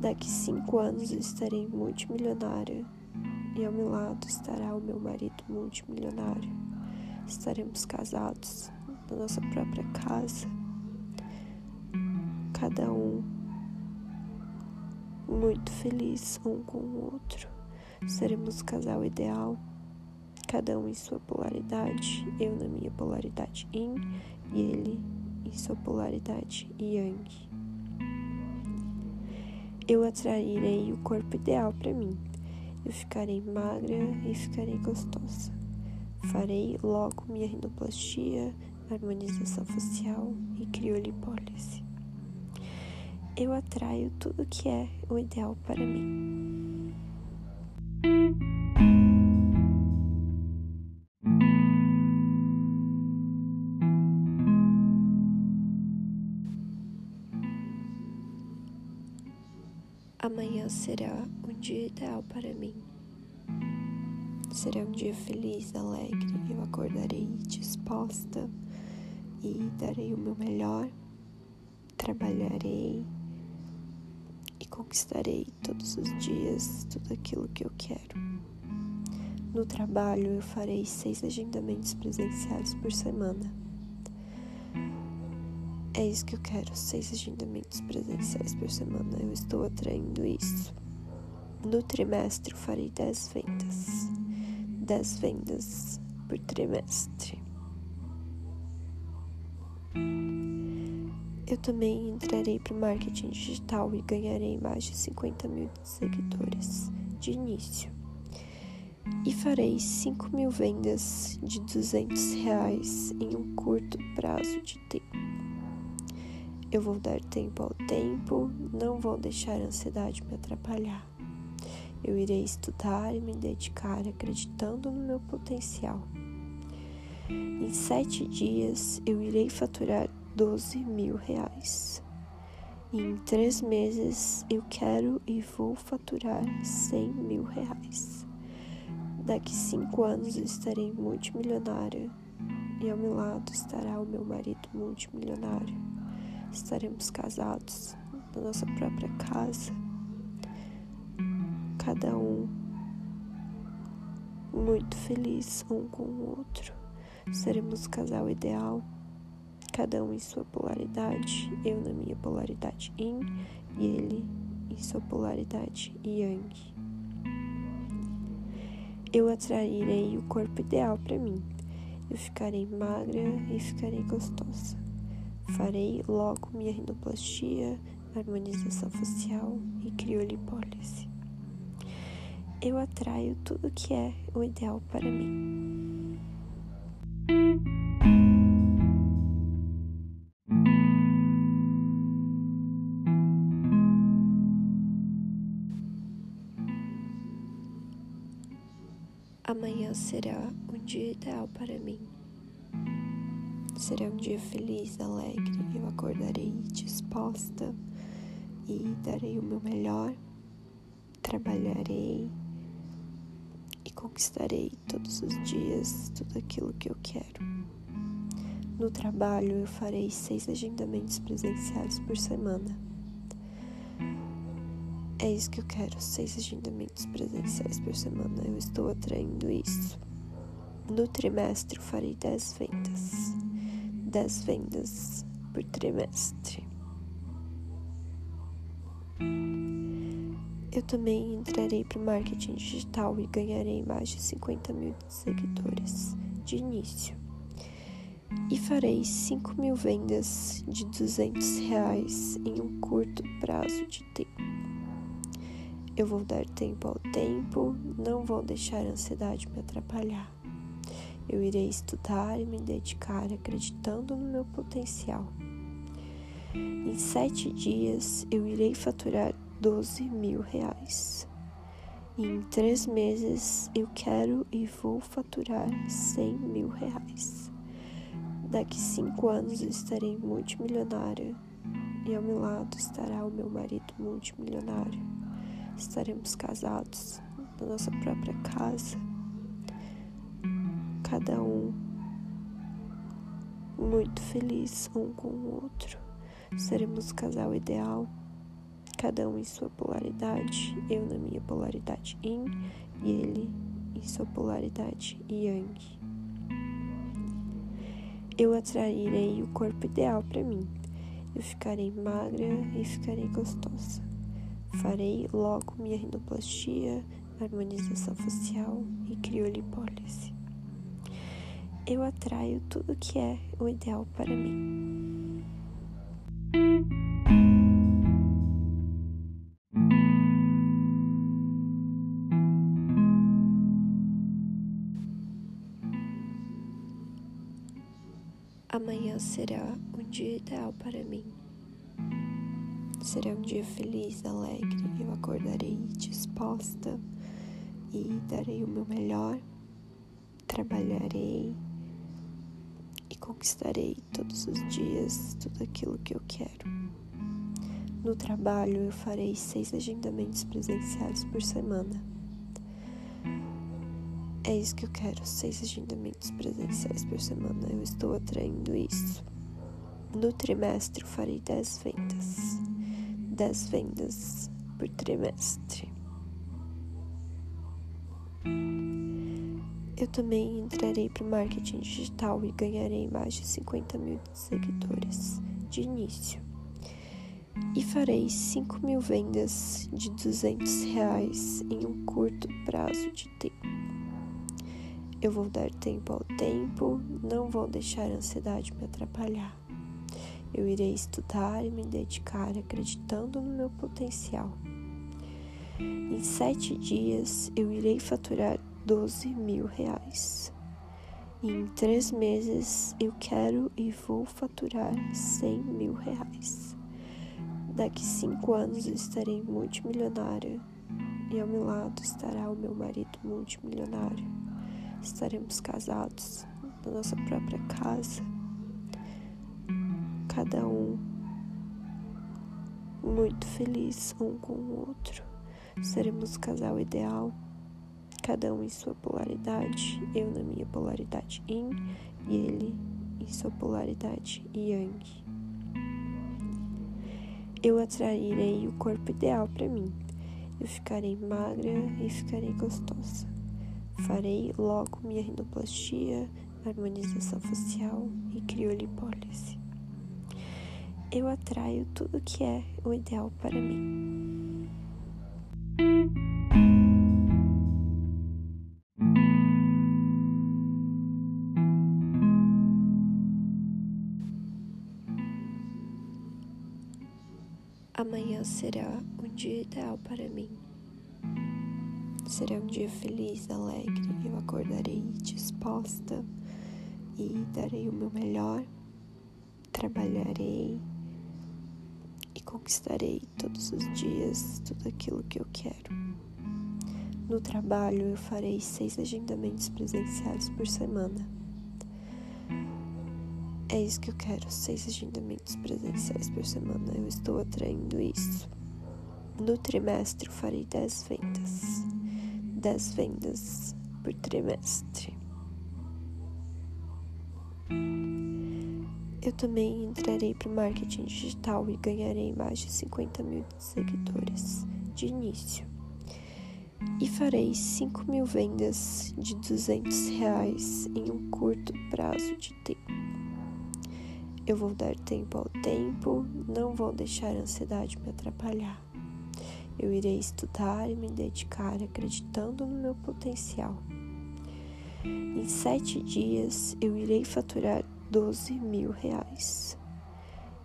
Daqui cinco anos eu estarei multimilionária e ao meu lado estará o meu marido multimilionário estaremos casados na nossa própria casa, cada um muito feliz um com o outro. Seremos o casal ideal, cada um em sua polaridade, eu na minha polaridade yin e ele em sua polaridade yang. Eu atrairei o corpo ideal para mim. Eu ficarei magra e ficarei gostosa. Farei logo minha rinoplastia, harmonização facial e criolipólise. Eu atraio tudo que é o ideal para mim. Amanhã será um dia ideal para mim. Será um dia feliz, alegre. Eu acordarei disposta e darei o meu melhor. Trabalharei e conquistarei todos os dias tudo aquilo que eu quero. No trabalho, eu farei seis agendamentos presenciais por semana. É isso que eu quero, seis agendamentos presenciais por semana. Eu estou atraindo isso. No trimestre, eu farei dez vendas. 10 vendas por trimestre. Eu também entrarei para o marketing digital e ganharei mais de 50 mil seguidores de início e farei 5 mil vendas de 200 reais em um curto prazo de tempo. Eu vou dar tempo ao tempo, não vou deixar a ansiedade me atrapalhar. Eu irei estudar e me dedicar acreditando no meu potencial. Em sete dias eu irei faturar 12 mil reais. Em três meses eu quero e vou faturar 100 mil reais. Daqui cinco anos eu estarei multimilionária e ao meu lado estará o meu marido multimilionário. Estaremos casados na nossa própria casa, cada um muito feliz um com o outro. Seremos o casal ideal, cada um em sua polaridade, eu na minha polaridade yin e ele em sua polaridade yang eu atrairei o corpo ideal para mim. Eu ficarei magra e ficarei gostosa. Farei logo minha rinoplastia, harmonização facial e criolipólise. Eu atraio tudo que é o ideal para mim. Amanhã será um dia ideal para mim. Será um dia feliz, alegre. Eu acordarei disposta e darei o meu melhor. Trabalharei conquistarei todos os dias tudo aquilo que eu quero. No trabalho, eu farei seis agendamentos presenciais por semana. É isso que eu quero, seis agendamentos presenciais por semana. Eu estou atraindo isso. No trimestre, eu farei dez vendas. dez vendas por trimestre. Eu também entrarei para o marketing digital e ganharei mais de 50 mil seguidores de início. E farei 5 mil vendas de 200 reais em um curto prazo de tempo. Eu vou dar tempo ao tempo, não vou deixar a ansiedade me atrapalhar. Eu irei estudar e me dedicar acreditando no meu potencial. Em sete dias eu irei faturar 12 mil reais. Em três meses eu quero e vou faturar 100 mil reais. Daqui cinco anos estarei multimilionária e ao meu lado estará o meu marido multimilionário estaremos casados na nossa própria casa, cada um muito feliz um com o outro. Seremos o casal ideal, cada um em sua polaridade, eu na minha polaridade yin e ele em sua polaridade yang. Eu atrairei o corpo ideal para mim. Eu ficarei magra e ficarei gostosa. Farei logo minha rinoplastia, harmonização facial e criolipólise. Eu atraio tudo que é o ideal para mim. Amanhã será um dia ideal para mim. Será um dia feliz, alegre. Eu acordarei disposta e darei o meu melhor. Trabalharei e conquistarei todos os dias tudo aquilo que eu quero. No trabalho, eu farei seis agendamentos presenciais por semana. É isso que eu quero, seis agendamentos presenciais por semana. Eu estou atraindo isso. No trimestre, eu farei dez vendas. 10 vendas por trimestre. Eu também entrarei para o marketing digital e ganharei mais de 50 mil seguidores de início. E farei 5 mil vendas de 200 reais em um curto prazo de tempo. Eu vou dar tempo ao tempo, não vou deixar a ansiedade me atrapalhar. Eu irei estudar e me dedicar acreditando no meu potencial. Em sete dias eu irei faturar 12 mil reais. Em três meses eu quero e vou faturar 100 mil reais. Daqui cinco anos eu estarei multimilionária e ao meu lado estará o meu marido multimilionário. Estaremos casados na nossa própria casa, cada um muito feliz um com o outro. Seremos o casal ideal cada um em sua polaridade, eu na minha polaridade yin e ele em sua polaridade yang. Eu atrairei o corpo ideal para mim. Eu ficarei magra e ficarei gostosa. Farei logo minha rinoplastia, harmonização facial e criolipólise. Eu atraio tudo que é o ideal para mim. Amanhã será um dia ideal para mim. Será um dia feliz, alegre. Eu acordarei disposta e darei o meu melhor. Trabalharei e conquistarei todos os dias tudo aquilo que eu quero. No trabalho, eu farei seis agendamentos presenciais por semana. É isso que eu quero, seis agendamentos presenciais por semana. Eu estou atraindo isso. No trimestre eu farei dez vendas. Dez vendas por trimestre. Eu também entrarei para o marketing digital e ganharei mais de 50 mil seguidores de início. E farei 5 mil vendas de 200 reais em um curto prazo de tempo. Eu vou dar tempo ao tempo, não vou deixar a ansiedade me atrapalhar. Eu irei estudar e me dedicar acreditando no meu potencial. Em sete dias eu irei faturar 12 mil reais.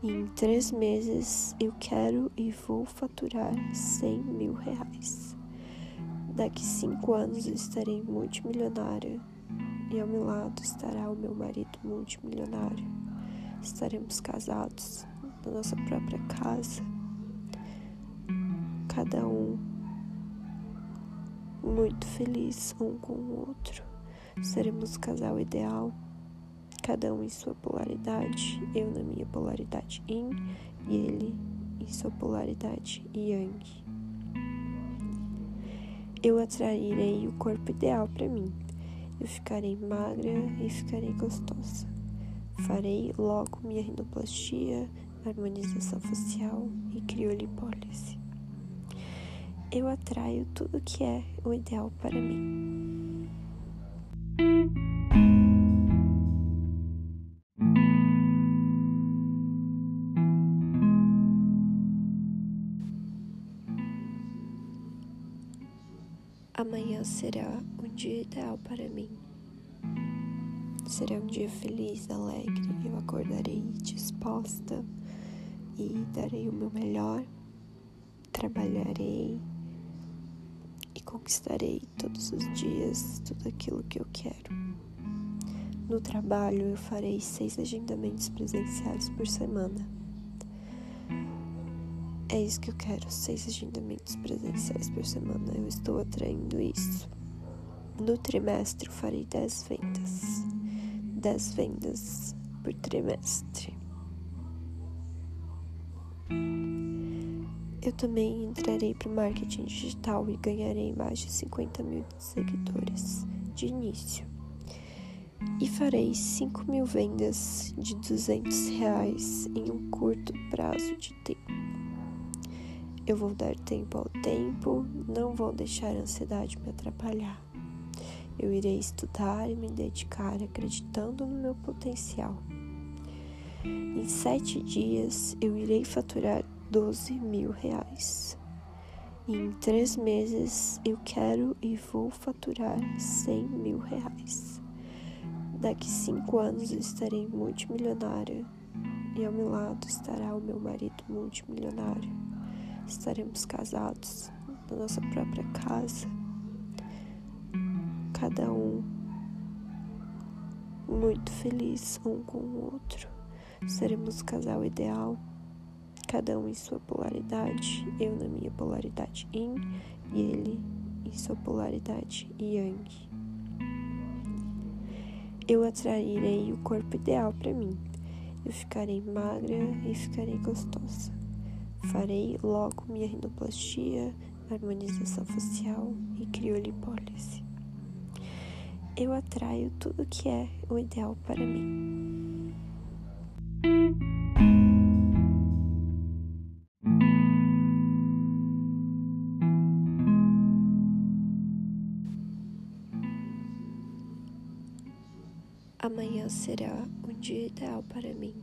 em três meses eu quero e vou faturar 100 mil reais. Daqui cinco anos eu estarei multimilionária e ao meu lado estará o meu marido multimilionário estaremos casados na nossa própria casa, cada um muito feliz um com o outro. Seremos o casal ideal, cada um em sua polaridade, eu na minha polaridade yin e ele em sua polaridade yang. Eu atrairei o corpo ideal para mim. Eu ficarei magra e ficarei gostosa. Farei logo minha rinoplastia, harmonização facial e criolipólise. Eu atraio tudo que é o ideal para mim. Amanhã será um dia ideal para mim. Será um dia feliz, alegre. Eu acordarei disposta e darei o meu melhor. Trabalharei conquistarei todos os dias tudo aquilo que eu quero. No trabalho, eu farei seis agendamentos presenciais por semana. É isso que eu quero, seis agendamentos presenciais por semana. Eu estou atraindo isso. No trimestre, eu farei dez vendas. 10 vendas por trimestre. Eu também entrarei para o marketing digital e ganharei mais de 50 mil seguidores de início. E farei 5 mil vendas de 200 reais em um curto prazo de tempo. Eu vou dar tempo ao tempo, não vou deixar a ansiedade me atrapalhar. Eu irei estudar e me dedicar acreditando no meu potencial. Em sete dias eu irei faturar 12 mil reais. em três meses eu quero e vou faturar 100 mil reais. Daqui cinco anos estarei multimilionária e ao meu lado estará o meu marido multimilionário. Estaremos casados na nossa própria casa, cada um muito feliz um com o outro. Seremos o casal ideal, cada um em sua polaridade, eu na minha polaridade yin e ele em sua polaridade yang. Eu atrairei o corpo ideal para mim. Eu ficarei magra e ficarei gostosa. Farei logo minha rinoplastia, harmonização facial e criolipólise. Eu atraio tudo que é o ideal para mim. Será um dia ideal para mim.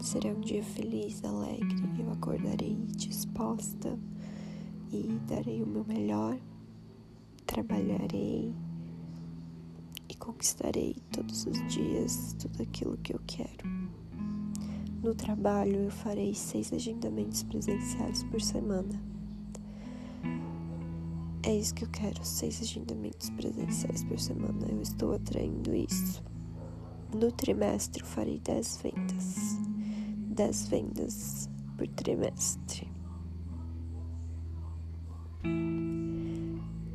Será um dia feliz, alegre. Eu acordarei disposta e darei o meu melhor. Trabalharei e conquistarei todos os dias tudo aquilo que eu quero. No trabalho, eu farei seis agendamentos presenciais por semana. É isso que eu quero, seis agendamentos presenciais por semana. Eu estou atraindo isso. No trimestre, eu farei dez vendas. 10 vendas por trimestre.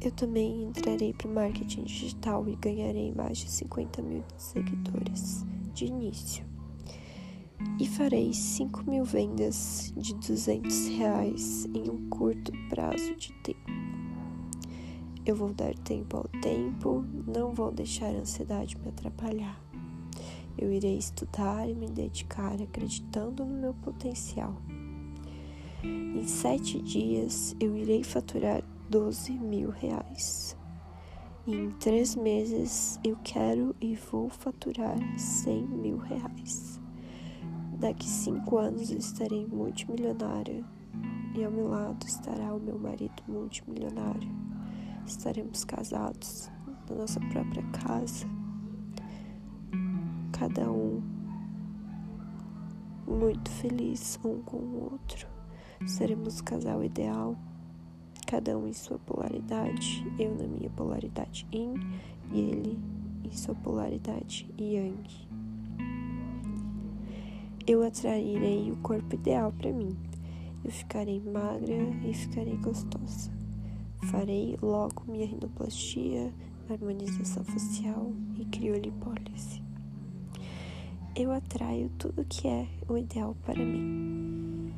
Eu também entrarei para o marketing digital e ganharei mais de 50 mil seguidores de início. E farei 5 mil vendas de 200 reais em um curto prazo de tempo. Eu vou dar tempo ao tempo, não vou deixar a ansiedade me atrapalhar. Eu irei estudar e me dedicar acreditando no meu potencial. Em sete dias eu irei faturar 12 mil reais. E em três meses eu quero e vou faturar 100 mil reais. Daqui cinco anos eu estarei multimilionária e ao meu lado estará o meu marido multimilionário. Estaremos casados na nossa própria casa cada um muito feliz um com o outro. Seremos o casal ideal, cada um em sua polaridade, eu na minha polaridade yin e ele em sua polaridade yang. Eu atrairei o corpo ideal para mim. Eu ficarei magra e ficarei gostosa. Farei logo minha rinoplastia, harmonização facial e criolipólise eu atraio tudo que é o ideal para mim.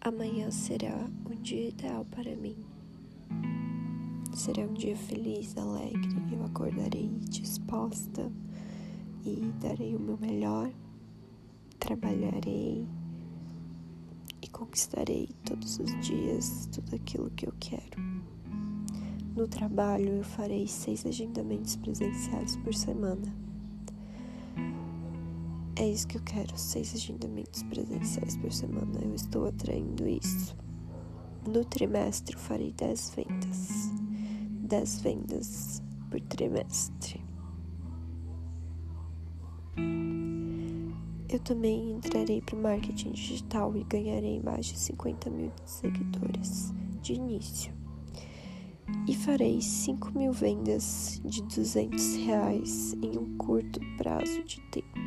Amanhã será um dia ideal para mim. Será um dia feliz, alegre. Eu acordarei disposta e darei o meu melhor. Trabalharei e conquistarei todos os dias tudo aquilo que eu quero. No trabalho, eu farei seis agendamentos presenciais por semana. É isso que eu quero, seis agendamentos presenciais por semana. Eu estou atraindo isso. No trimestre, eu farei dez vendas. Dez vendas por trimestre. Eu também entrarei para o marketing digital e ganharei mais de 50 mil seguidores de início. E farei 5 mil vendas de 200 reais em um curto prazo de tempo.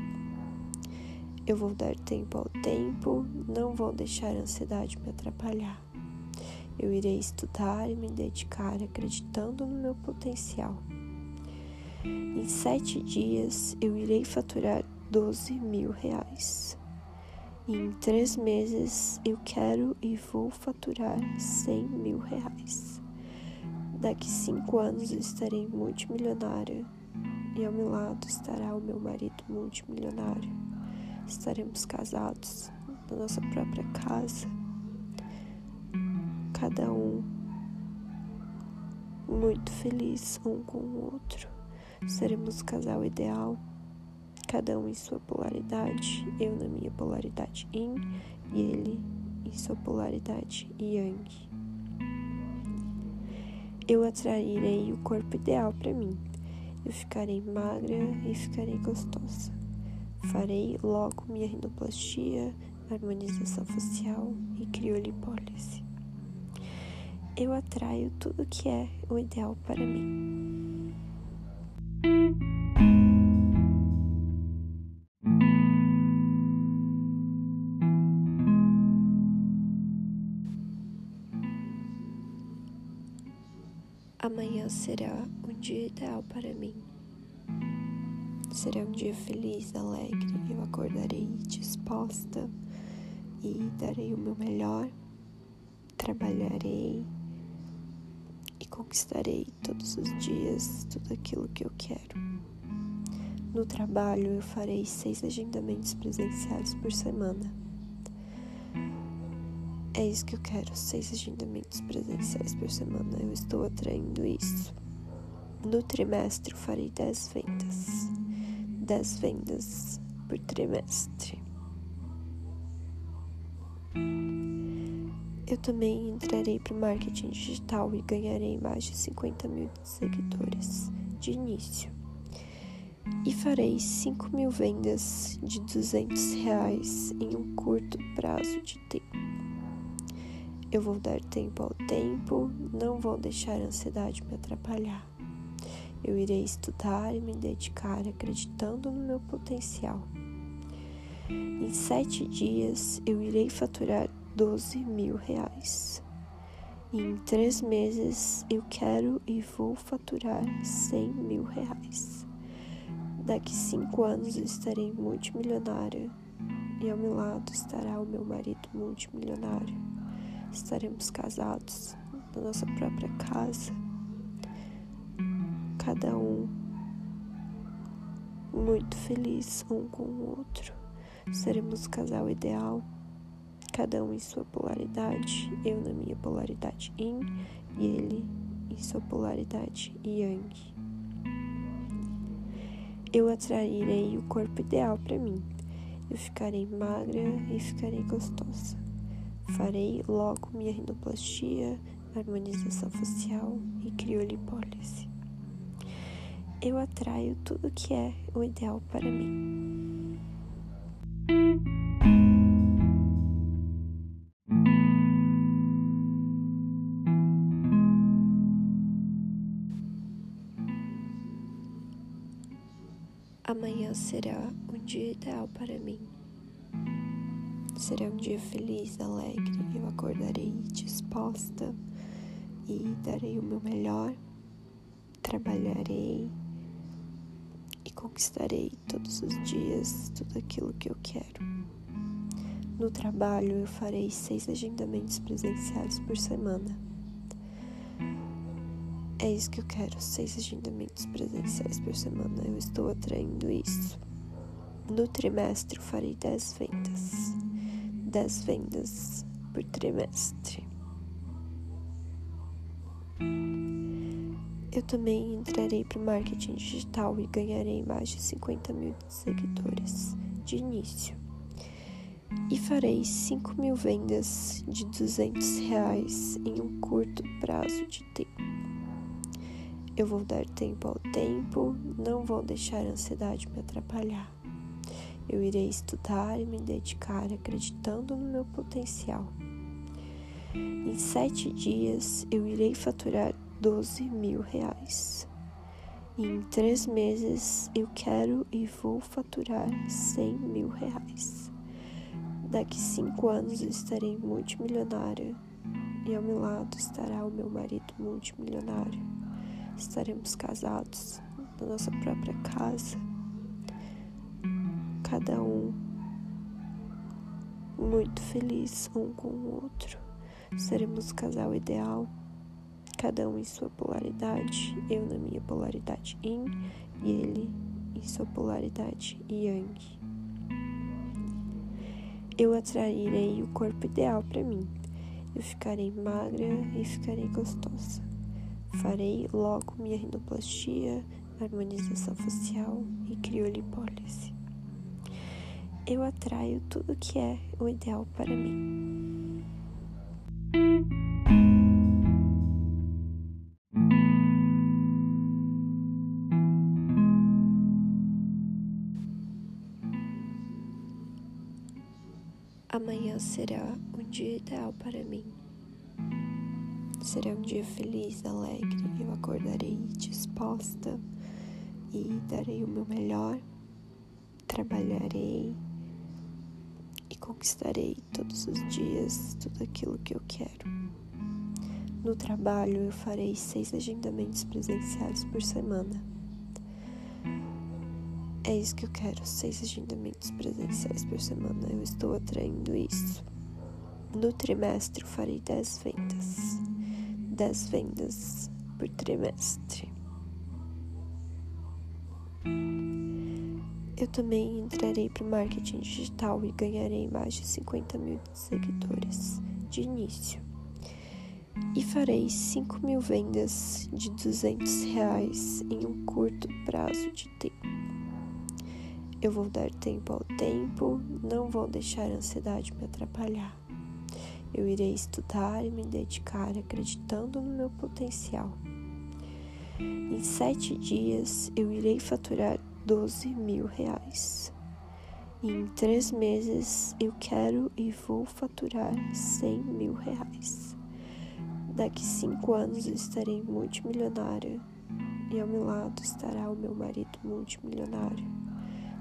Eu vou dar tempo ao tempo, não vou deixar a ansiedade me atrapalhar. Eu irei estudar e me dedicar acreditando no meu potencial. Em sete dias eu irei faturar 12 mil reais. E em três meses eu quero e vou faturar 100 mil reais. Daqui cinco anos eu estarei multimilionária e ao meu lado estará o meu marido multimilionário. Estaremos casados na nossa própria casa, cada um muito feliz um com o outro. Seremos o casal ideal cada um em sua polaridade, eu na minha polaridade yin e ele em sua polaridade yang. Eu atrairei o corpo ideal para mim. Eu ficarei magra e ficarei gostosa. Farei logo minha rinoplastia, harmonização facial e criolipólise. Eu atraio tudo que é o ideal para mim. Amanhã será um dia ideal para mim. Será um dia feliz, alegre. Eu acordarei disposta e darei o meu melhor. Trabalharei conquistarei todos os dias tudo aquilo que eu quero. No trabalho, eu farei seis agendamentos presenciais por semana. É isso que eu quero, seis agendamentos presenciais por semana. Eu estou atraindo isso. No trimestre, eu farei dez vendas. dez vendas por trimestre. Eu também entrarei para o marketing digital e ganharei mais de 50 mil seguidores de início. E farei 5 mil vendas de 200 reais em um curto prazo de tempo. Eu vou dar tempo ao tempo, não vou deixar a ansiedade me atrapalhar. Eu irei estudar e me dedicar acreditando no meu potencial. Em sete dias eu irei faturar 12 mil reais. Em três meses eu quero e vou faturar 100 mil reais. Daqui cinco anos estarei multimilionária e ao meu lado estará o meu marido multimilionário. Estaremos casados na nossa própria casa, cada um muito feliz um com o outro. Seremos o casal ideal cada um em sua polaridade, eu na minha polaridade yin e ele em sua polaridade yang. Eu atrairei o corpo ideal para mim. Eu ficarei magra e ficarei gostosa. Farei logo minha rinoplastia, harmonização facial e criolipólise. Eu atraio tudo que é o ideal para mim. Será um dia ideal para mim. Será um dia feliz, alegre. Eu acordarei disposta e darei o meu melhor. Trabalharei e conquistarei todos os dias tudo aquilo que eu quero. No trabalho, eu farei seis agendamentos presenciais por semana. É isso que eu quero, seis agendamentos presenciais por semana. Eu estou atraindo isso. No trimestre farei dez vendas. dez vendas por trimestre. Eu também entrarei para o marketing digital e ganharei mais de 50 mil seguidores de início. E farei 5 mil vendas de 200 reais em um curto prazo de tempo. Eu vou dar tempo ao tempo, não vou deixar a ansiedade me atrapalhar. Eu irei estudar e me dedicar acreditando no meu potencial. Em sete dias eu irei faturar 12 mil reais. E em três meses eu quero e vou faturar 100 mil reais. Daqui cinco anos eu estarei multimilionária e ao meu lado estará o meu marido multimilionário estaremos casados na nossa própria casa, cada um muito feliz um com o outro. Seremos o casal ideal, cada um em sua polaridade, eu na minha polaridade yin e ele em sua polaridade yang. Eu atrairei o corpo ideal para mim. Eu ficarei magra e ficarei gostosa. Farei logo minha rinoplastia, harmonização facial e criolipólise eu atraio tudo que é o ideal para mim. Amanhã será um dia ideal para mim. Será um dia feliz, alegre. Eu acordarei disposta e darei o meu melhor. Trabalharei conquistarei todos os dias tudo aquilo que eu quero. No trabalho, eu farei seis agendamentos presenciais por semana. É isso que eu quero, seis agendamentos presenciais por semana. Eu estou atraindo isso. No trimestre, eu farei dez vendas. Dez vendas por trimestre. Eu também entrarei para o marketing digital e ganharei mais de 50 mil seguidores de início. E farei 5 mil vendas de 200 reais em um curto prazo de tempo. Eu vou dar tempo ao tempo, não vou deixar a ansiedade me atrapalhar. Eu irei estudar e me dedicar acreditando no meu potencial. Em sete dias eu irei faturar 12 mil reais. Em três meses eu quero e vou faturar 100 mil reais. Daqui cinco anos estarei multimilionária e ao meu lado estará o meu marido multimilionário.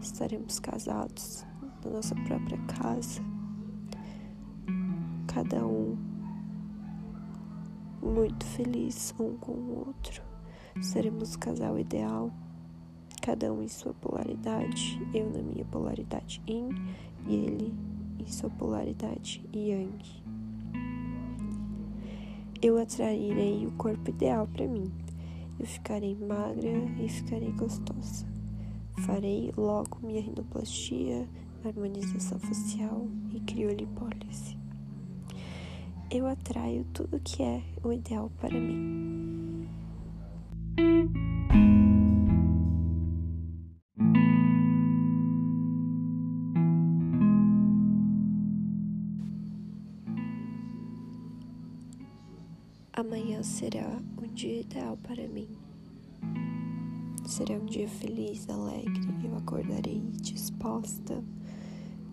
Estaremos casados na nossa própria casa, cada um muito feliz um com o outro. Seremos o casal ideal cada um em sua polaridade, eu na minha polaridade yin e ele em sua polaridade yang. Eu atrairei o corpo ideal para mim. Eu ficarei magra e ficarei gostosa. Farei logo minha rinoplastia, harmonização facial e criolipólise. Eu atraio tudo que é o ideal para mim. Será um dia ideal para mim. Será um dia feliz, alegre. Eu acordarei disposta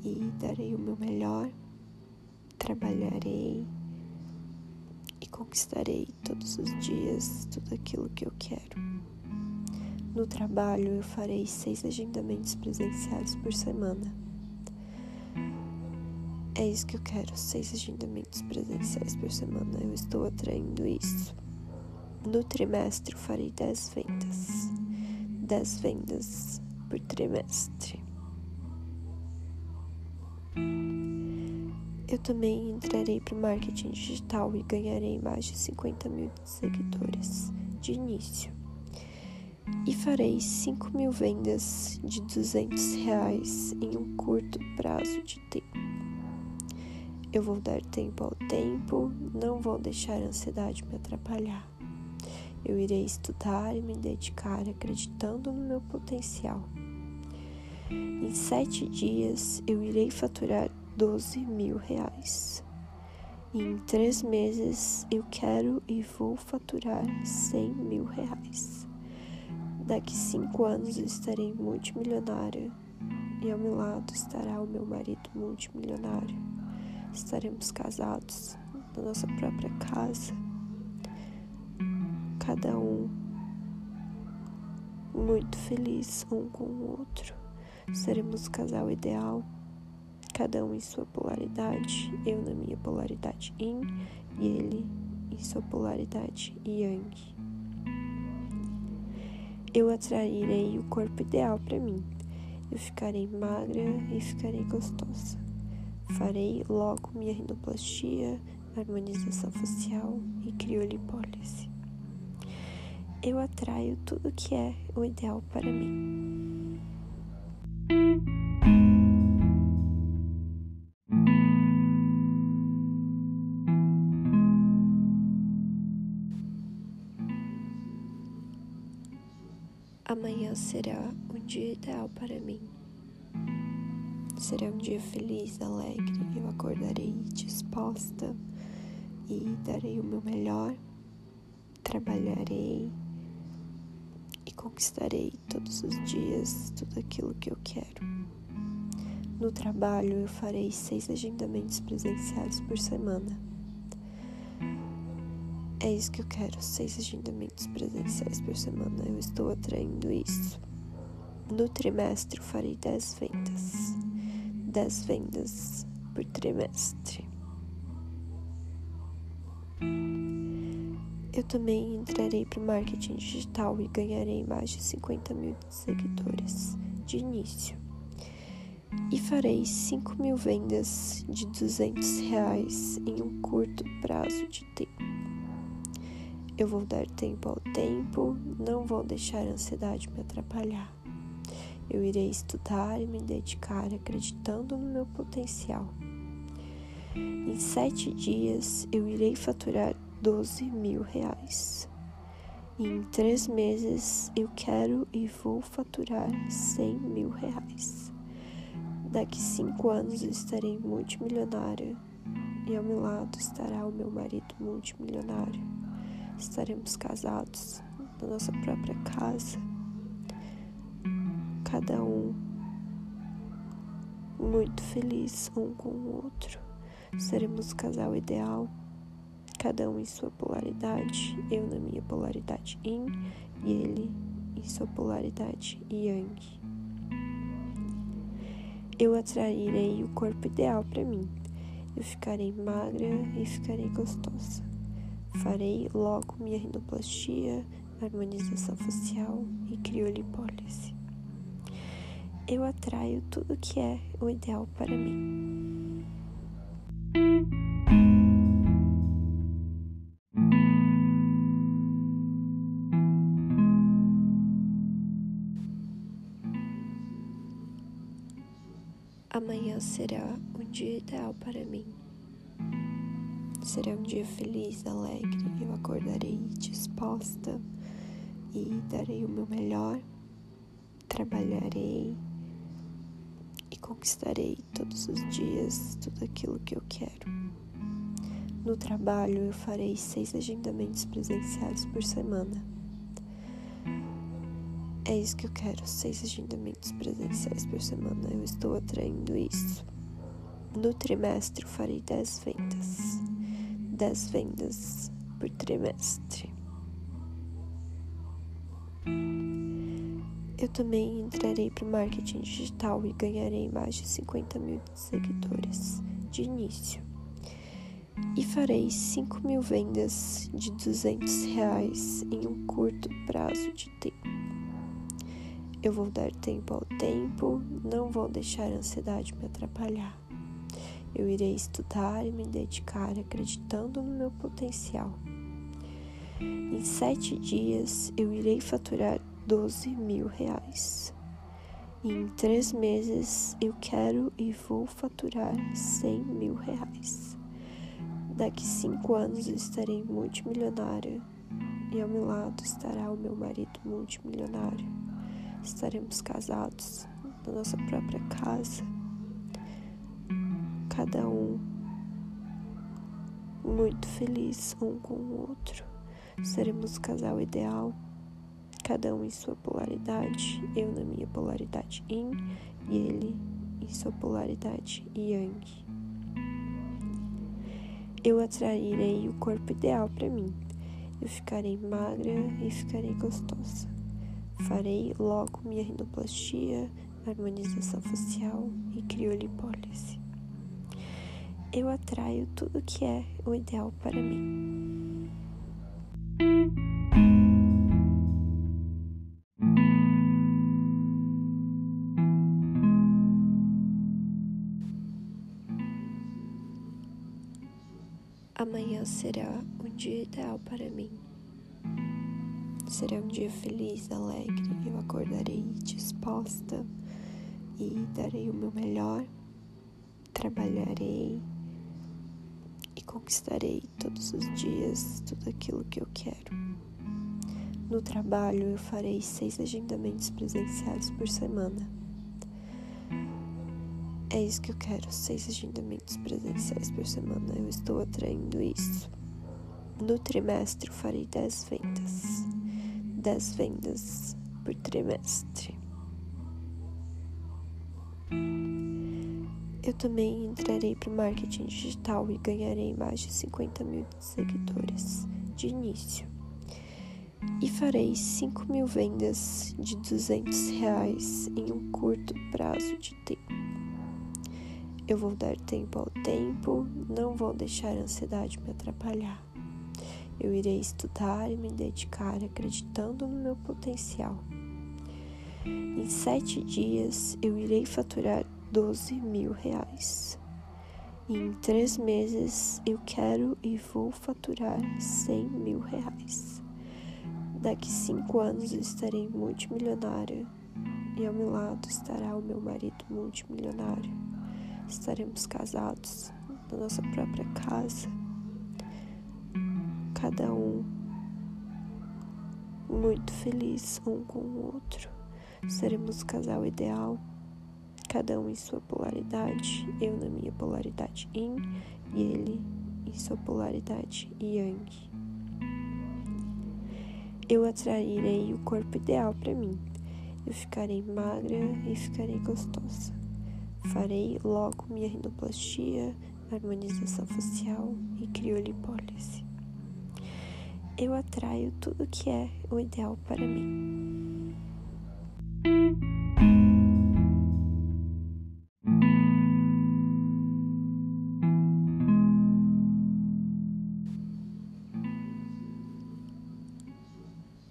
e darei o meu melhor. Trabalharei e conquistarei todos os dias tudo aquilo que eu quero. No trabalho, eu farei seis agendamentos presenciais por semana. É isso que eu quero, seis agendamentos presenciais por semana. Eu estou atraindo isso. No trimestre eu farei dez vendas. Dez vendas por trimestre. Eu também entrarei para o marketing digital e ganharei mais de 50 mil seguidores de início. E farei 5 mil vendas de 200 reais em um curto prazo de tempo. Eu vou dar tempo ao tempo, não vou deixar a ansiedade me atrapalhar. Eu irei estudar e me dedicar acreditando no meu potencial. Em sete dias eu irei faturar 12 mil reais. Em três meses eu quero e vou faturar 100 mil reais. Daqui cinco anos eu estarei multimilionária e ao meu lado estará o meu marido multimilionário estaremos casados na nossa própria casa, cada um muito feliz um com o outro. Seremos o casal ideal, cada um em sua polaridade, eu na minha polaridade yin e ele em sua polaridade yang. Eu atrairei o corpo ideal para mim. Eu ficarei magra e ficarei gostosa. Farei logo minha rinoplastia, harmonização facial e criolipólise. Eu atraio tudo que é o ideal para mim. Amanhã será um dia ideal para mim. Será um dia feliz, alegre. Eu acordarei disposta e darei o meu melhor. Trabalharei e conquistarei todos os dias tudo aquilo que eu quero. No trabalho, eu farei seis agendamentos presenciais por semana. É isso que eu quero, seis agendamentos presenciais por semana. Eu estou atraindo isso. No trimestre, eu farei dez vendas. Dez vendas por trimestre. Eu também entrarei para o marketing digital e ganharei mais de 50 mil seguidores de início. E farei 5 mil vendas de 200 reais em um curto prazo de tempo. Eu vou dar tempo ao tempo, não vou deixar a ansiedade me atrapalhar. Eu irei estudar e me dedicar acreditando no meu potencial. Em sete dias eu irei faturar 12 mil reais. E em três meses eu quero e vou faturar 100 mil reais. Daqui cinco anos eu estarei multimilionária e ao meu lado estará o meu marido multimilionário. Estaremos casados na nossa própria casa, cada um muito feliz um com o outro. Seremos o casal ideal cada um em sua polaridade, eu na minha polaridade yin e ele em sua polaridade yang. Eu atrairei o corpo ideal para mim. Eu ficarei magra e ficarei gostosa. Farei logo minha rinoplastia, harmonização facial e criolipólise. Eu atraio tudo que é o ideal para mim. Amanhã será um dia ideal para mim. Será um dia feliz, alegre. Eu acordarei disposta e darei o meu melhor. Trabalharei conquistarei todos os dias tudo aquilo que eu quero. No trabalho, eu farei seis agendamentos presenciais por semana. É isso que eu quero, seis agendamentos presenciais por semana. Eu estou atraindo isso. No trimestre, eu farei dez vendas. Dez vendas por trimestre. Eu também entrarei para o marketing digital e ganharei mais de 50 mil seguidores de início. E farei 5 mil vendas de 200 reais em um curto prazo de tempo. Eu vou dar tempo ao tempo, não vou deixar a ansiedade me atrapalhar. Eu irei estudar e me dedicar acreditando no meu potencial. Em sete dias eu irei faturar 12 mil reais. Em três meses eu quero e vou faturar 100 mil reais. Daqui cinco anos estarei multimilionária e ao meu lado estará o meu marido multimilionário estaremos casados na nossa própria casa, cada um muito feliz um com o outro. Seremos o casal ideal, cada um em sua polaridade, eu na minha polaridade yin e ele em sua polaridade yang. Eu atrairei o corpo ideal para mim. Eu ficarei magra e ficarei gostosa. Farei logo minha rinoplastia, harmonização facial e criolipólise. Eu atraio tudo que é o ideal para mim. Será um dia ideal para mim. Será um dia feliz, alegre. Eu acordarei disposta e darei o meu melhor. Trabalharei e conquistarei todos os dias tudo aquilo que eu quero. No trabalho, eu farei seis agendamentos presenciais por semana. É isso que eu quero, seis agendamentos presenciais por semana. Eu estou atraindo isso. No trimestre, eu farei dez vendas. 10 vendas por trimestre. Eu também entrarei para o marketing digital e ganharei mais de 50 mil seguidores de início. E farei 5 mil vendas de 200 reais em um curto prazo de tempo. Eu vou dar tempo ao tempo, não vou deixar a ansiedade me atrapalhar. Eu irei estudar e me dedicar acreditando no meu potencial. Em sete dias eu irei faturar 12 mil reais. Em três meses eu quero e vou faturar 100 mil reais. Daqui cinco anos eu estarei multimilionária e ao meu lado estará o meu marido multimilionário. Estaremos casados na nossa própria casa, cada um muito feliz um com o outro. Seremos o casal ideal cada um em sua polaridade, eu na minha polaridade yin e ele em sua polaridade yang. Eu atrairei o corpo ideal para mim. Eu ficarei magra e ficarei gostosa. Farei logo minha rinoplastia, harmonização facial e criolipólise. Eu atraio tudo que é o ideal para mim.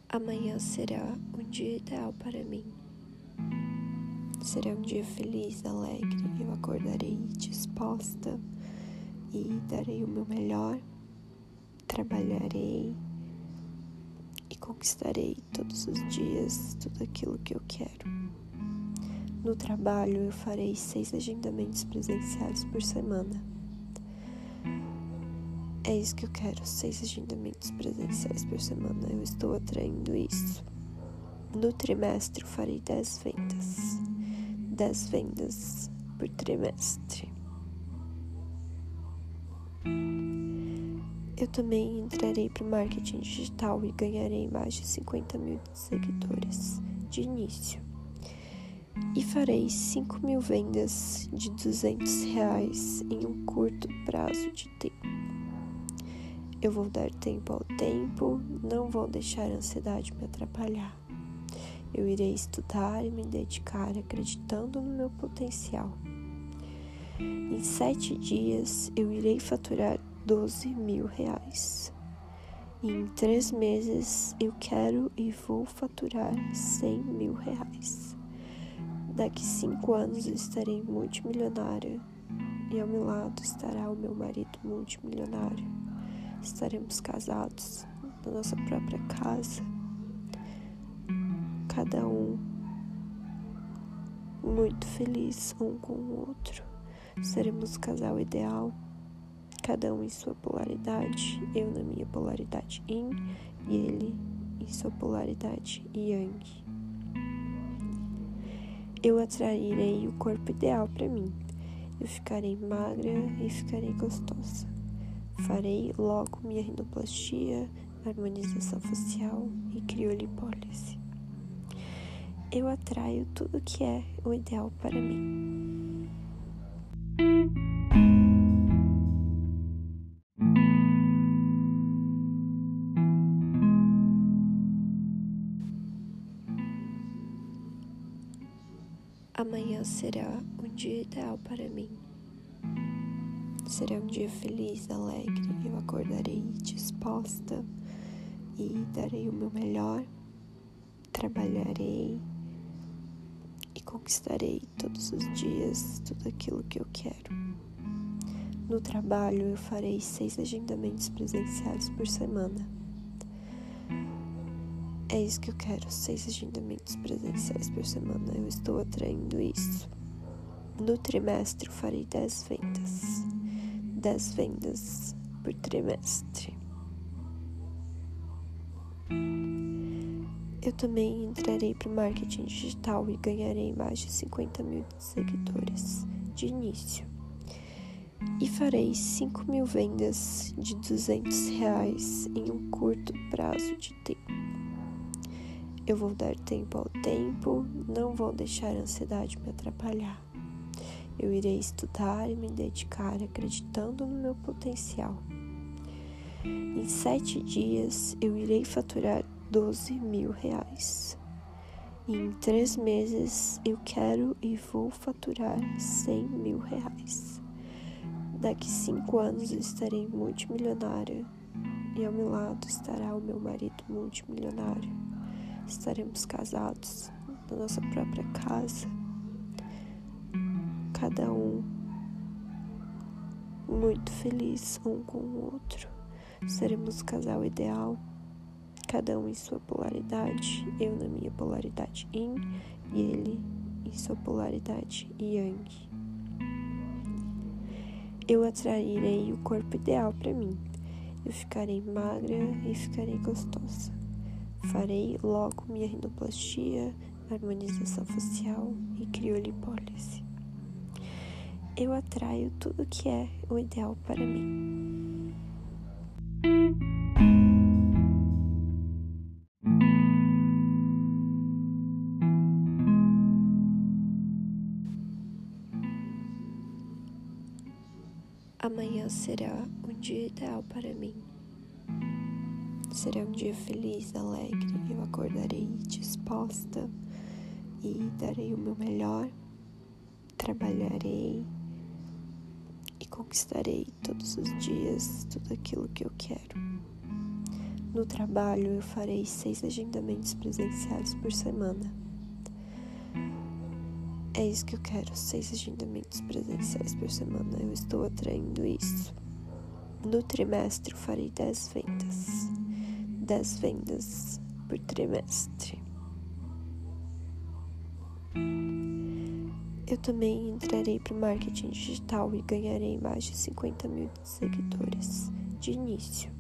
Amanhã será um dia ideal para mim. Será um dia feliz, alegre. Eu acordarei disposta e darei o meu melhor. Trabalharei e conquistarei todos os dias tudo aquilo que eu quero. No trabalho, eu farei seis agendamentos presenciais por semana é isso que eu quero, seis agendamentos presenciais por semana. Eu estou atraindo isso. No trimestre eu farei dez vendas. Dez vendas por trimestre. Eu também entrarei para o marketing digital e ganharei mais de 50 mil seguidores de início. E farei 5 mil vendas de 200 reais em um curto prazo de tempo. Eu vou dar tempo ao tempo, não vou deixar a ansiedade me atrapalhar. Eu irei estudar e me dedicar acreditando no meu potencial. Em sete dias eu irei faturar 12 mil reais. Em três meses eu quero e vou faturar 100 mil reais. Daqui cinco anos eu estarei multimilionária e ao meu lado estará o meu marido multimilionário estaremos casados na nossa própria casa, cada um muito feliz um com o outro. Seremos o casal ideal, cada um em sua polaridade, eu na minha polaridade yin e ele em sua polaridade yang. Eu atrairei o corpo ideal para mim. Eu ficarei magra e ficarei gostosa. Farei logo minha rinoplastia, harmonização facial e criolipólise. Eu atraio tudo que é o ideal para mim. Amanhã será um dia ideal para mim. Será um dia feliz, alegre. Eu acordarei disposta e darei o meu melhor. Trabalharei e conquistarei todos os dias tudo aquilo que eu quero. No trabalho, eu farei seis agendamentos presenciais por semana. É isso que eu quero, seis agendamentos presenciais por semana. Eu estou atraindo isso. No trimestre, eu farei dez vendas. 10 vendas por trimestre. Eu também entrarei para o marketing digital e ganharei mais de 50 mil seguidores de início. E farei 5 mil vendas de 200 reais em um curto prazo de tempo. Eu vou dar tempo ao tempo, não vou deixar a ansiedade me atrapalhar. Eu irei estudar e me dedicar acreditando no meu potencial. Em sete dias eu irei faturar 12 mil reais. Em três meses eu quero e vou faturar 100 mil reais. Daqui cinco anos estarei multimilionária e ao meu lado estará o meu marido multimilionário. Estaremos casados na nossa própria casa, cada um muito feliz um com o outro. Seremos o casal ideal, cada um em sua polaridade, eu na minha polaridade yin e ele em sua polaridade yang. Eu atrairei o corpo ideal para mim. Eu ficarei magra e ficarei gostosa. Farei logo minha rinoplastia, harmonização facial e criolipólise. Eu atraio tudo que é o ideal para mim. Amanhã será um dia ideal para mim. Será um dia feliz, alegre. Eu acordarei disposta e darei o meu melhor. Trabalharei e conquistarei todos os dias tudo aquilo que eu quero. No trabalho, eu farei seis agendamentos presenciais por semana. É isso que eu quero, seis agendamentos presenciais por semana. Eu estou atraindo isso. No trimestre, eu farei dez vendas. Dez vendas por trimestre. Eu também entrarei para o marketing digital e ganharei mais de 50 mil seguidores de início.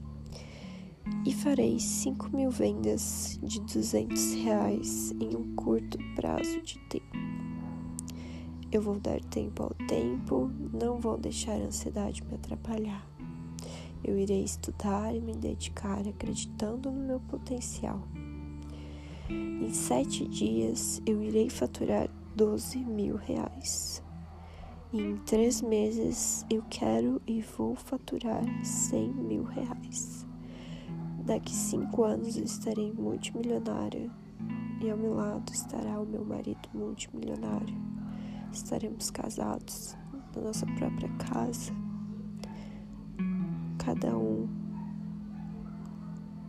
E farei 5 mil vendas de 200 reais em um curto prazo de tempo. Eu vou dar tempo ao tempo, não vou deixar a ansiedade me atrapalhar. Eu irei estudar e me dedicar acreditando no meu potencial. Em sete dias eu irei faturar 12 mil reais. Em três meses eu quero e vou faturar 100 mil reais. Daqui cinco anos eu estarei multimilionária e ao meu lado estará o meu marido multimilionário. Estaremos casados na nossa própria casa, cada um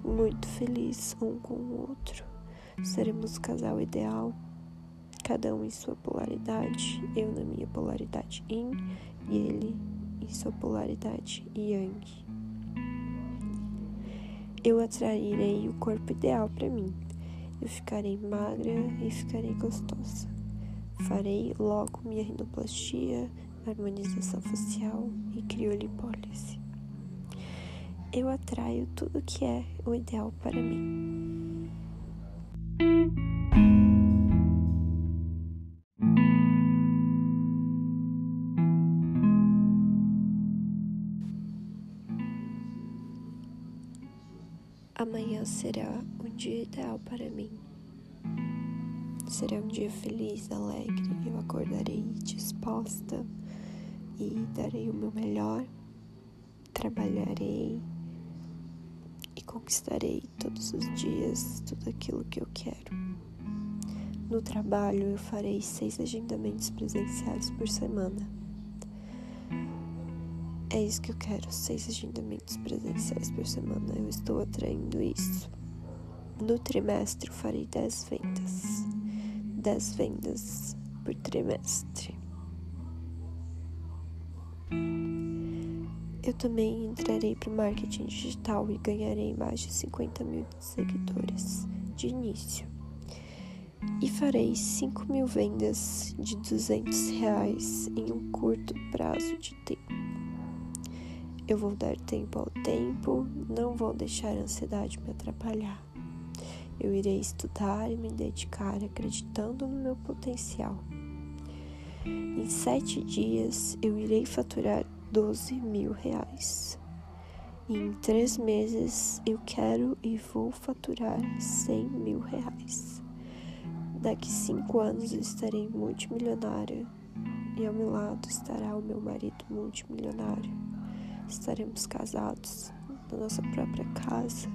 muito feliz um com o outro. Seremos o casal ideal cada um em sua polaridade, eu na minha polaridade yin e ele em sua polaridade yang. Eu atrairei o corpo ideal para mim. Eu ficarei magra e ficarei gostosa. Farei logo minha rinoplastia, harmonização facial e criolipólise. Eu atraio tudo que é o ideal para mim. Amanhã será um dia ideal para mim. Será um dia feliz, alegre. Eu acordarei disposta e darei o meu melhor. Trabalharei e conquistarei todos os dias tudo aquilo que eu quero. No trabalho, eu farei seis agendamentos presenciais por semana. É isso que eu quero, seis agendamentos presenciais por semana. Eu estou atraindo isso. No trimestre, eu farei dez vendas. Dez vendas por trimestre. Eu também entrarei para o marketing digital e ganharei mais de 50 mil seguidores de início. E farei 5 mil vendas de 200 reais em um curto prazo de tempo. Eu vou dar tempo ao tempo, não vou deixar a ansiedade me atrapalhar. Eu irei estudar e me dedicar acreditando no meu potencial. Em sete dias eu irei faturar 12 mil reais. E em três meses eu quero e vou faturar 100 mil reais. Daqui cinco anos eu estarei multimilionária e ao meu lado estará o meu marido multimilionário. Estaremos casados na nossa própria casa,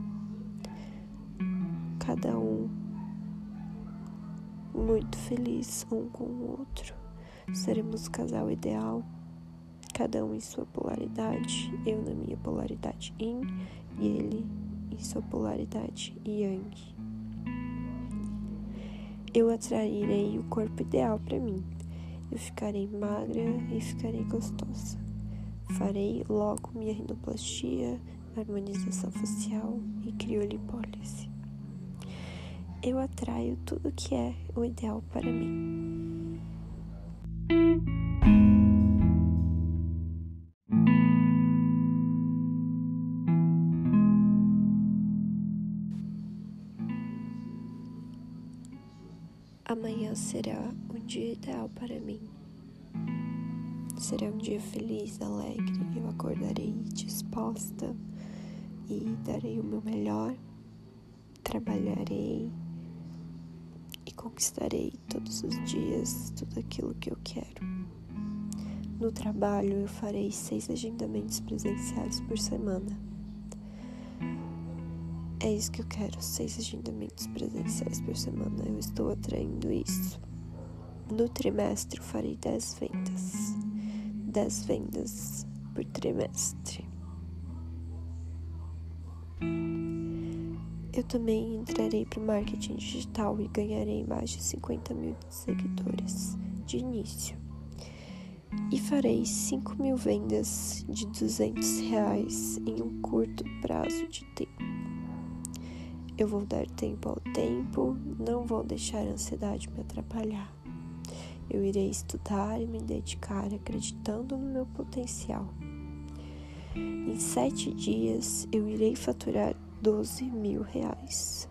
cada um muito feliz um com o outro. Seremos o casal ideal, cada um em sua polaridade, eu na minha polaridade yin e ele em sua polaridade yang. Eu atrairei o corpo ideal para mim. Eu ficarei magra e ficarei gostosa. Farei logo minha rinoplastia, harmonização facial e criolipólise. Eu atraio tudo que é o ideal para mim. Amanhã será um dia ideal para mim. Será um dia feliz, alegre. Eu acordarei disposta e darei o meu melhor. Trabalharei conquistarei todos os dias tudo aquilo que eu quero. No trabalho, eu farei seis agendamentos presenciais por semana é isso que eu quero, seis agendamentos presenciais por semana. Eu estou atraindo isso. No trimestre eu farei dez vendas. dez vendas por trimestre. Eu também entrarei para o marketing digital e ganharei mais de 50 mil seguidores de início. E farei 5 mil vendas de 200 reais em um curto prazo de tempo. Eu vou dar tempo ao tempo, não vou deixar a ansiedade me atrapalhar. Eu irei estudar e me dedicar acreditando no meu potencial. Em sete dias eu irei faturar 12 mil reais.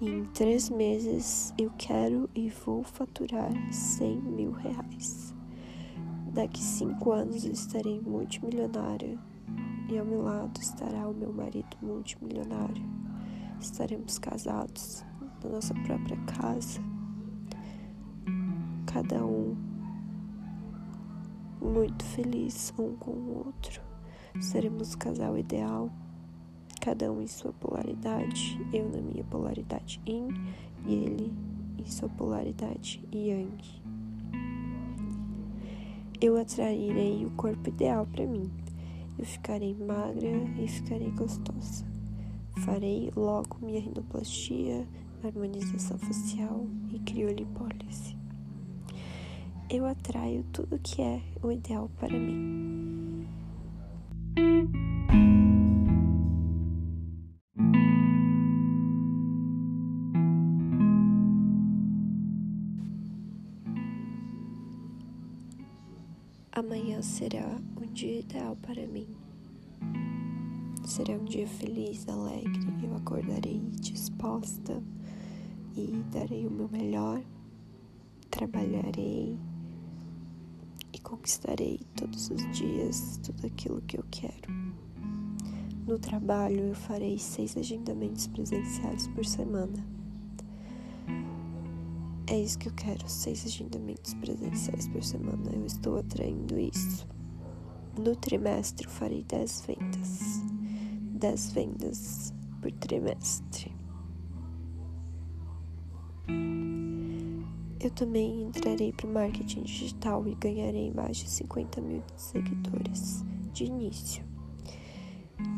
Em três meses eu quero e vou faturar 100 mil reais. Daqui cinco anos estarei multimilionária e ao meu lado estará o meu marido multimilionário estaremos casados na nossa própria casa, cada um muito feliz um com o outro. Seremos o casal ideal, cada um em sua polaridade, eu na minha polaridade yin e ele em sua polaridade yang. Eu atrairei o corpo ideal para mim. Eu ficarei magra e ficarei gostosa. Farei logo minha rinoplastia, harmonização facial e criolipólise. Eu atraio tudo que é o ideal para mim. Amanhã será um dia ideal para mim. Será um dia feliz, alegre. Eu acordarei disposta e darei o meu melhor. Trabalharei e conquistarei todos os dias tudo aquilo que eu quero. No trabalho, eu farei seis agendamentos presenciais por semana. É isso que eu quero, seis agendamentos presenciais por semana. Eu estou atraindo isso. No trimestre, eu farei dez vendas. 10 vendas por trimestre. Eu também entrarei para o marketing digital e ganharei mais de 50 mil seguidores de início.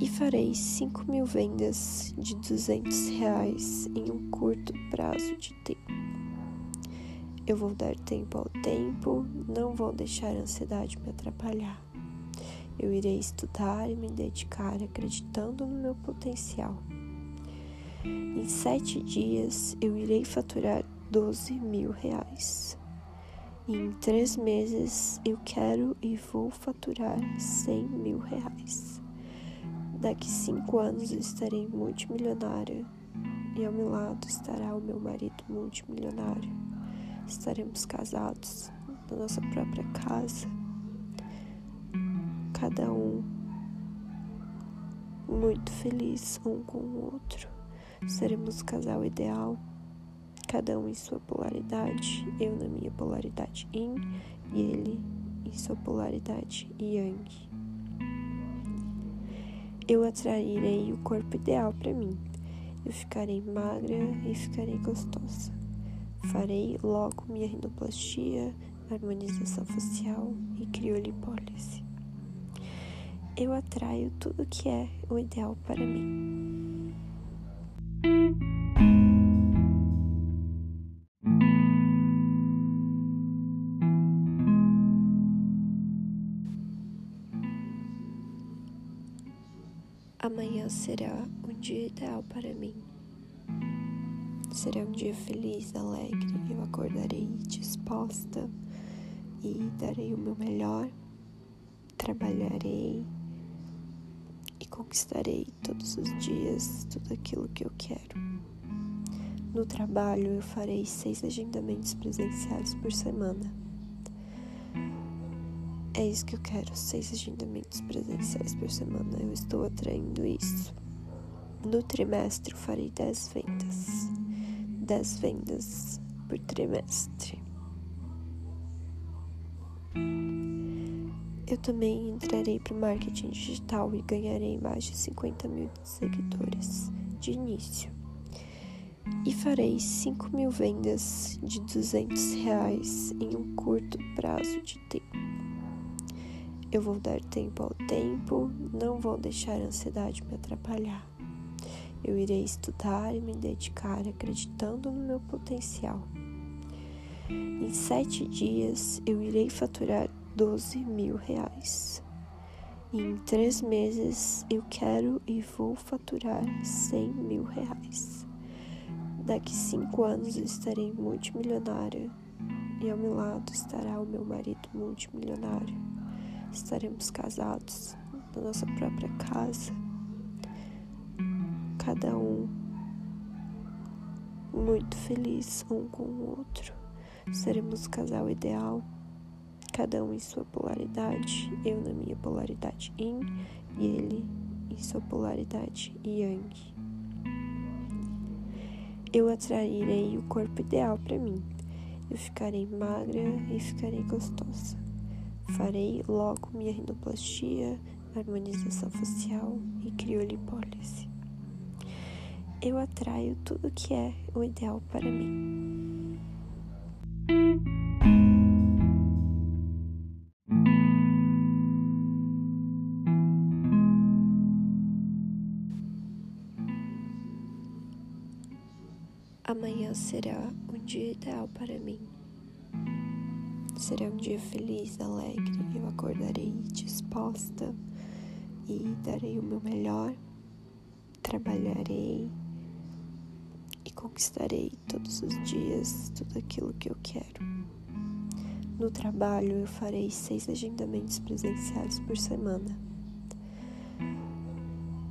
E farei 5 mil vendas de 200 reais em um curto prazo de tempo. Eu vou dar tempo ao tempo, não vou deixar a ansiedade me atrapalhar. Eu irei estudar e me dedicar acreditando no meu potencial. Em sete dias eu irei faturar 12 mil reais. Em três meses eu quero e vou faturar 100 mil reais. Daqui cinco anos eu estarei multimilionária e ao meu lado estará o meu marido multimilionário. Estaremos casados na nossa própria casa cada um muito feliz um com o outro. Seremos o casal ideal, cada um em sua polaridade, eu na minha polaridade yin e ele em sua polaridade Yang. Eu atrairei o corpo ideal para mim. Eu ficarei magra e ficarei gostosa. Farei logo minha rinoplastia, harmonização facial e criolipólise. Eu atraio tudo que é o ideal para mim. Amanhã será um dia ideal para mim. Será um dia feliz, alegre. Eu acordarei disposta e darei o meu melhor. Trabalharei e conquistarei todos os dias tudo aquilo que eu quero. No trabalho, eu farei seis agendamentos presenciais por semana é isso que eu quero, seis agendamentos presenciais por semana. Eu estou atraindo isso. No trimestre eu farei dez vendas. Dez vendas por trimestre. Eu também entrarei para o marketing digital e ganharei mais de 50 mil seguidores de início. E farei 5 mil vendas de 200 reais em um curto prazo de tempo. Eu vou dar tempo ao tempo, não vou deixar a ansiedade me atrapalhar. Eu irei estudar e me dedicar acreditando no meu potencial. Em sete dias eu irei faturar 12 mil reais. Em três meses eu quero e vou faturar 100 mil reais. Daqui cinco anos eu estarei multimilionária e ao meu lado estará o meu marido multimilionário estaremos casados na nossa própria casa, cada um muito feliz um com o outro. Seremos o casal ideal, cada um em sua polaridade, eu na minha polaridade Yin e ele em sua polaridade Yang. Eu atrairei o corpo ideal para mim. Eu ficarei magra e ficarei gostosa. Farei logo minha rinoplastia, harmonização facial e criolipólise. Eu atraio tudo que é o ideal para mim. Amanhã será um dia ideal para mim. Será um dia feliz, alegre. Eu acordarei disposta e darei o meu melhor. Trabalharei conquistarei todos os dias tudo aquilo que eu quero. No trabalho, eu farei seis agendamentos presenciais por semana.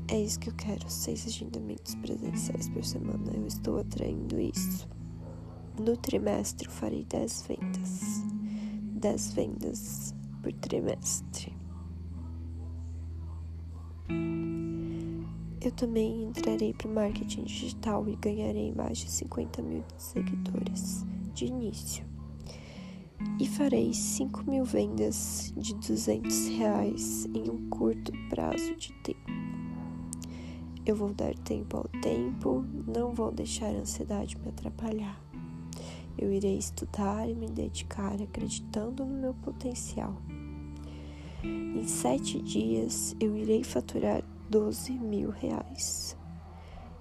É isso que eu quero, seis agendamentos presenciais por semana. Eu estou atraindo isso. No trimestre, eu farei dez vendas. 10 vendas por trimestre. Eu também entrarei para o marketing digital e ganharei mais de 50 mil seguidores de início. E farei 5 mil vendas de 200 reais em um curto prazo de tempo. Eu vou dar tempo ao tempo, não vou deixar a ansiedade me atrapalhar. Eu irei estudar e me dedicar acreditando no meu potencial. Em sete dias eu irei faturar 12 mil reais.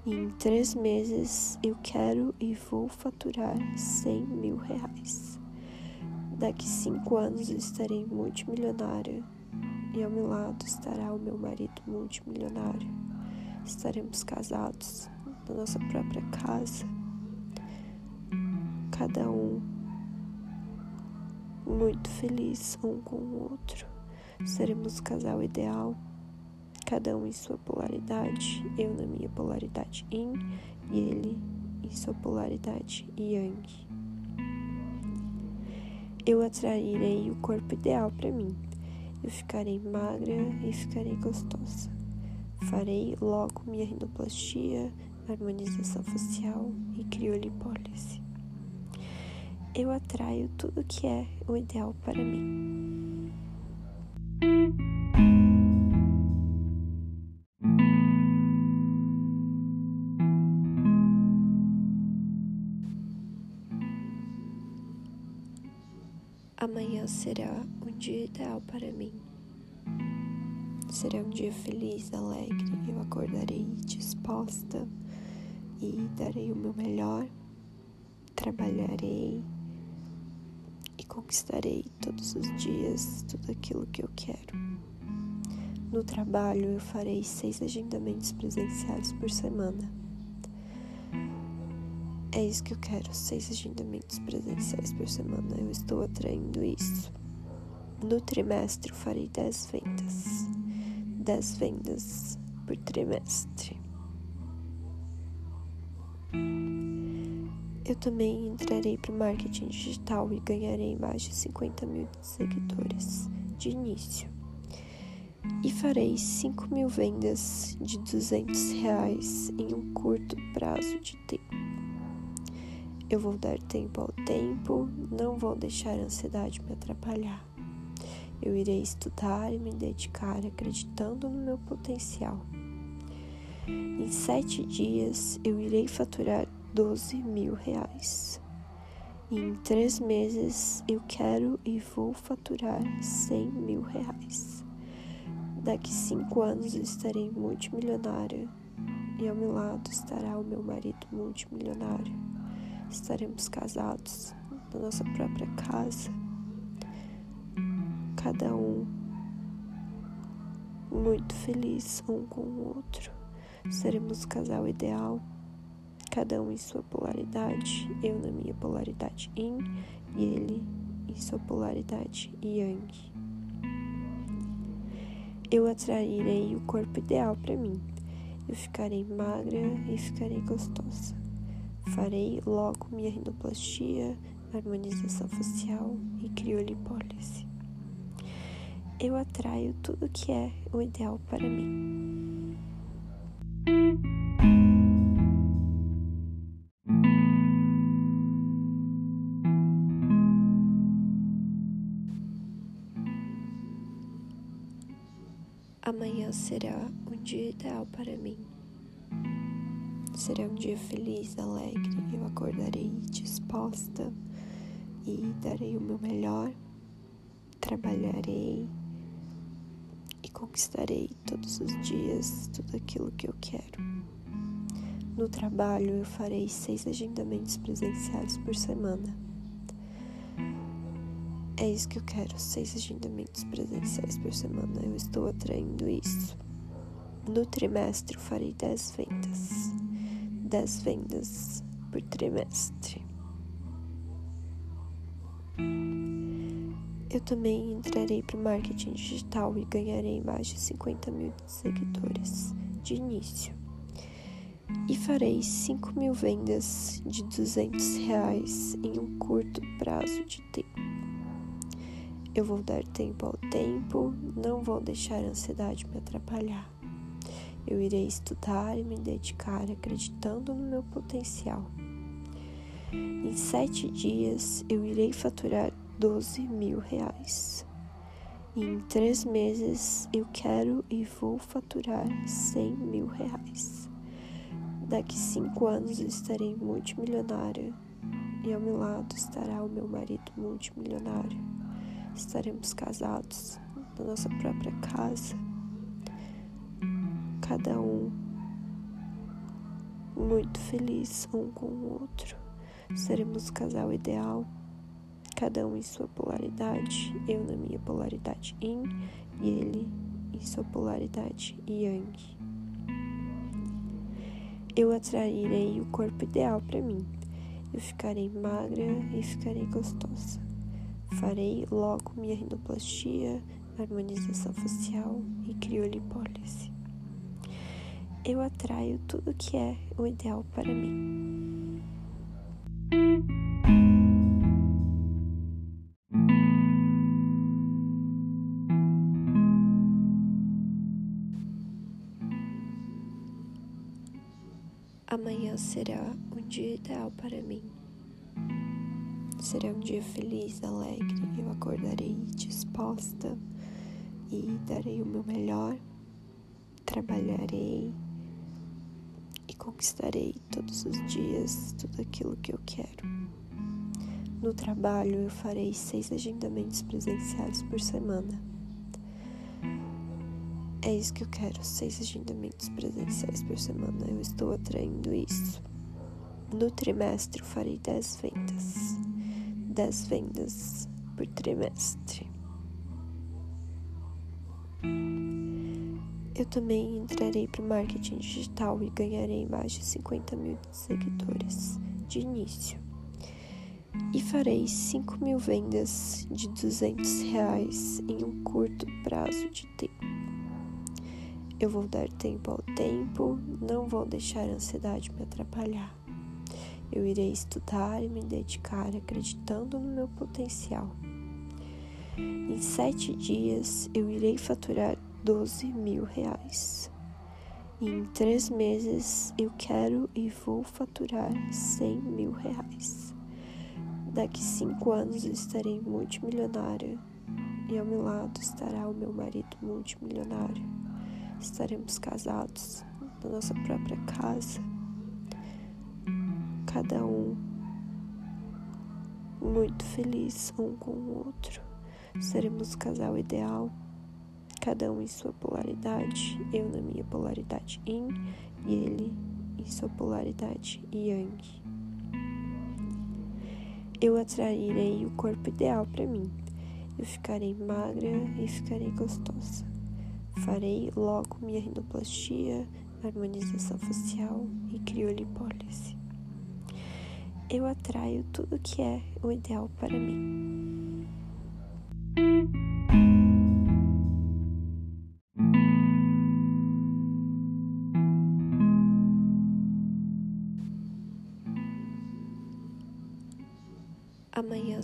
Em três meses eu quero e vou faturar 100 mil reais. Daqui cinco anos estarei multimilionária e ao meu lado estará o meu marido multimilionário. Estaremos casados na nossa própria casa cada um muito feliz um com o outro. Seremos o casal ideal, cada um em sua polaridade, eu na minha polaridade Yin e ele em sua polaridade Yang. Eu atrairei o corpo ideal para mim. Eu ficarei magra e ficarei gostosa. Farei logo minha rinoplastia, harmonização facial e criolipólise. Eu atraio tudo que é o ideal para mim. Será um dia ideal para mim. Será um dia feliz, alegre. Eu acordarei disposta e darei o meu melhor. Trabalharei e conquistarei todos os dias tudo aquilo que eu quero. No trabalho, eu farei seis agendamentos presenciais por semana. É isso que eu quero, seis agendamentos presenciais por semana. Eu estou atraindo isso. No trimestre, eu farei dez vendas. 10 vendas por trimestre. Eu também entrarei para o marketing digital e ganharei mais de 50 mil seguidores de início. E farei 5 mil vendas de 200 reais em um curto prazo de tempo. Eu vou dar tempo ao tempo, não vou deixar a ansiedade me atrapalhar. Eu irei estudar e me dedicar acreditando no meu potencial. Em sete dias eu irei faturar 12 mil reais. Em três meses eu quero e vou faturar 100 mil reais. Daqui cinco anos eu estarei multimilionária e ao meu lado estará o meu marido multimilionário. Estaremos casados na nossa própria casa cada um muito feliz um com o outro. Seremos o casal ideal, cada um em sua polaridade, eu na minha polaridade yin e ele em sua polaridade yang. Eu atrairei o corpo ideal para mim. Eu ficarei magra e ficarei gostosa. Farei logo minha rinoplastia, harmonização facial e criolipólise eu atraio tudo que é o ideal para mim. Amanhã será um dia ideal para mim. Será um dia feliz, alegre. Eu acordarei disposta e darei o meu melhor. Trabalharei conquistarei todos os dias tudo aquilo que eu quero. No trabalho, eu farei seis agendamentos presenciais por semana. É isso que eu quero, seis agendamentos presenciais por semana. Eu estou atraindo isso. No trimestre, eu farei dez vendas. Dez vendas por trimestre. Eu também entrarei para o marketing digital e ganharei mais de 50 mil seguidores de início. E farei 5 mil vendas de 200 reais em um curto prazo de tempo. Eu vou dar tempo ao tempo, não vou deixar a ansiedade me atrapalhar. Eu irei estudar e me dedicar acreditando no meu potencial. Em sete dias eu irei faturar 12 mil reais. E em três meses eu quero e vou faturar 100 mil reais. Daqui cinco anos eu estarei multimilionária e ao meu lado estará o meu marido multimilionário. Estaremos casados na nossa própria casa, cada um muito feliz um com o outro. Seremos o casal ideal cada um em sua polaridade, eu na minha polaridade yin e ele em sua polaridade yang. Eu atrairei o corpo ideal para mim. Eu ficarei magra e ficarei gostosa. Farei logo minha rinoplastia, harmonização facial e criolipólise. Eu atraio tudo que é o ideal para mim. Amanhã será um dia ideal para mim. Será um dia feliz, alegre. Eu acordarei disposta e darei o meu melhor. Trabalharei e conquistarei todos os dias tudo aquilo que eu quero. No trabalho, eu farei seis agendamentos presenciais por semana. É isso que eu quero, seis agendamentos presenciais por semana. Eu estou atraindo isso. No trimestre, eu farei dez vendas. Dez vendas por trimestre. Eu também entrarei para o marketing digital e ganharei mais de 50 mil seguidores de início. E farei 5 mil vendas de 200 reais em um curto prazo de tempo. Eu vou dar tempo ao tempo, não vou deixar a ansiedade me atrapalhar. Eu irei estudar e me dedicar acreditando no meu potencial. Em sete dias eu irei faturar 12 mil reais. Em três meses eu quero e vou faturar 100 mil reais. Daqui cinco anos estarei multimilionária e ao meu lado estará o meu marido multimilionário. Estaremos casados na nossa própria casa, cada um muito feliz um com o outro. Seremos o casal ideal cada um em sua polaridade, eu na minha polaridade yin e ele em sua polaridade yang. Eu atrairei o corpo ideal para mim. Eu ficarei magra e ficarei gostosa. Farei logo minha rinoplastia, harmonização facial e criolipólise. Eu atraio tudo que é o ideal para mim.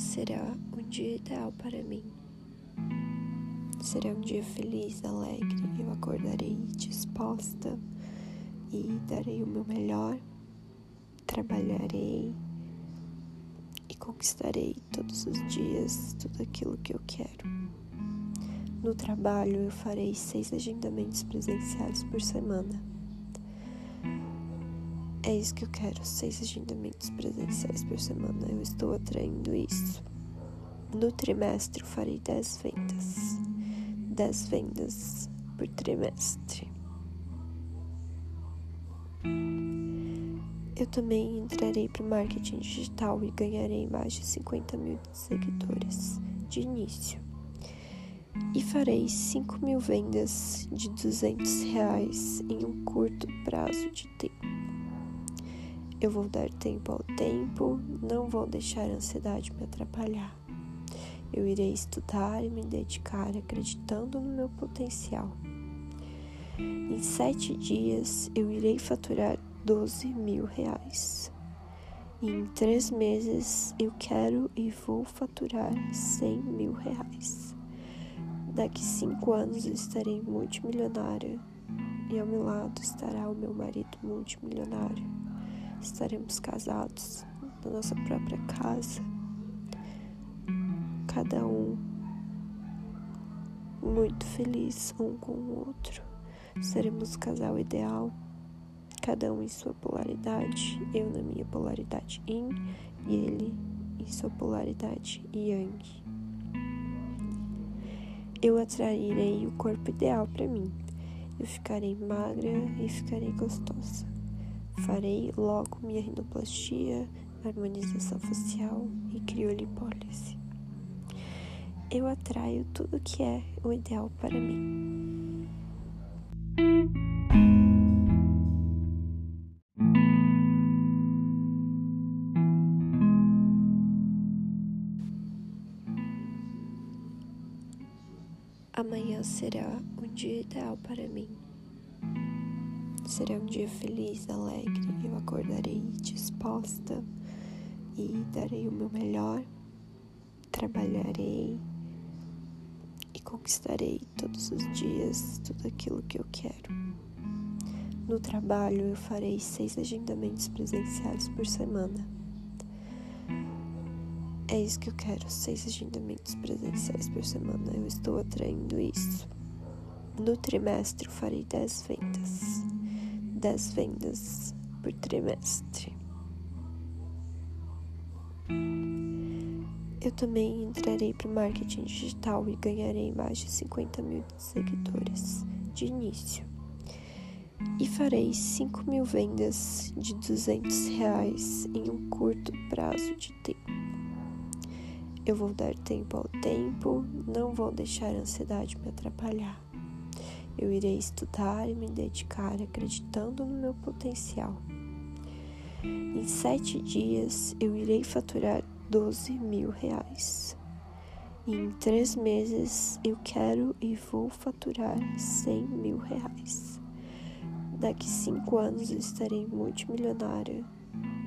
Será um dia ideal para mim. Será um dia feliz, alegre. Eu acordarei disposta e darei o meu melhor. Trabalharei e conquistarei todos os dias tudo aquilo que eu quero. No trabalho, eu farei seis agendamentos presenciais por semana. É isso que eu quero, seis agendamentos presenciais por semana. Eu estou atraindo isso. No trimestre, eu farei dez vendas. Dez vendas por trimestre. Eu também entrarei para o marketing digital e ganharei mais de 50 mil seguidores de início. E farei 5 mil vendas de 200 reais em um curto prazo de tempo. Eu vou dar tempo ao tempo, não vou deixar a ansiedade me atrapalhar. Eu irei estudar e me dedicar acreditando no meu potencial. Em sete dias eu irei faturar 12 mil reais. Em três meses eu quero e vou faturar 100 mil reais. Daqui cinco anos eu estarei multimilionária e ao meu lado estará o meu marido multimilionário estaremos casados na nossa própria casa, cada um muito feliz um com o outro. Seremos o casal ideal, cada um em sua polaridade, eu na minha polaridade yin e ele em sua polaridade yang. Eu atrairei o corpo ideal para mim. Eu ficarei magra e ficarei gostosa. Farei logo minha rinoplastia, harmonização facial e criolipólise. Eu atraio tudo que é o ideal para mim. Amanhã será um dia ideal para mim. Será um dia feliz, alegre. Eu acordarei disposta e darei o meu melhor. Trabalharei e conquistarei todos os dias tudo aquilo que eu quero. No trabalho, eu farei seis agendamentos presenciais por semana. É isso que eu quero, seis agendamentos presenciais por semana. Eu estou atraindo isso. No trimestre eu farei dez vendas. Dez vendas por trimestre. Eu também entrarei para o marketing digital e ganharei mais de 50 mil seguidores de início. E farei 5 mil vendas de 200 reais em um curto prazo de tempo. Eu vou dar tempo ao tempo, não vou deixar a ansiedade me atrapalhar. Eu irei estudar e me dedicar acreditando no meu potencial. Em sete dias eu irei faturar 12 mil reais. Em três meses eu quero e vou faturar 100 mil reais. Daqui cinco anos eu estarei multimilionária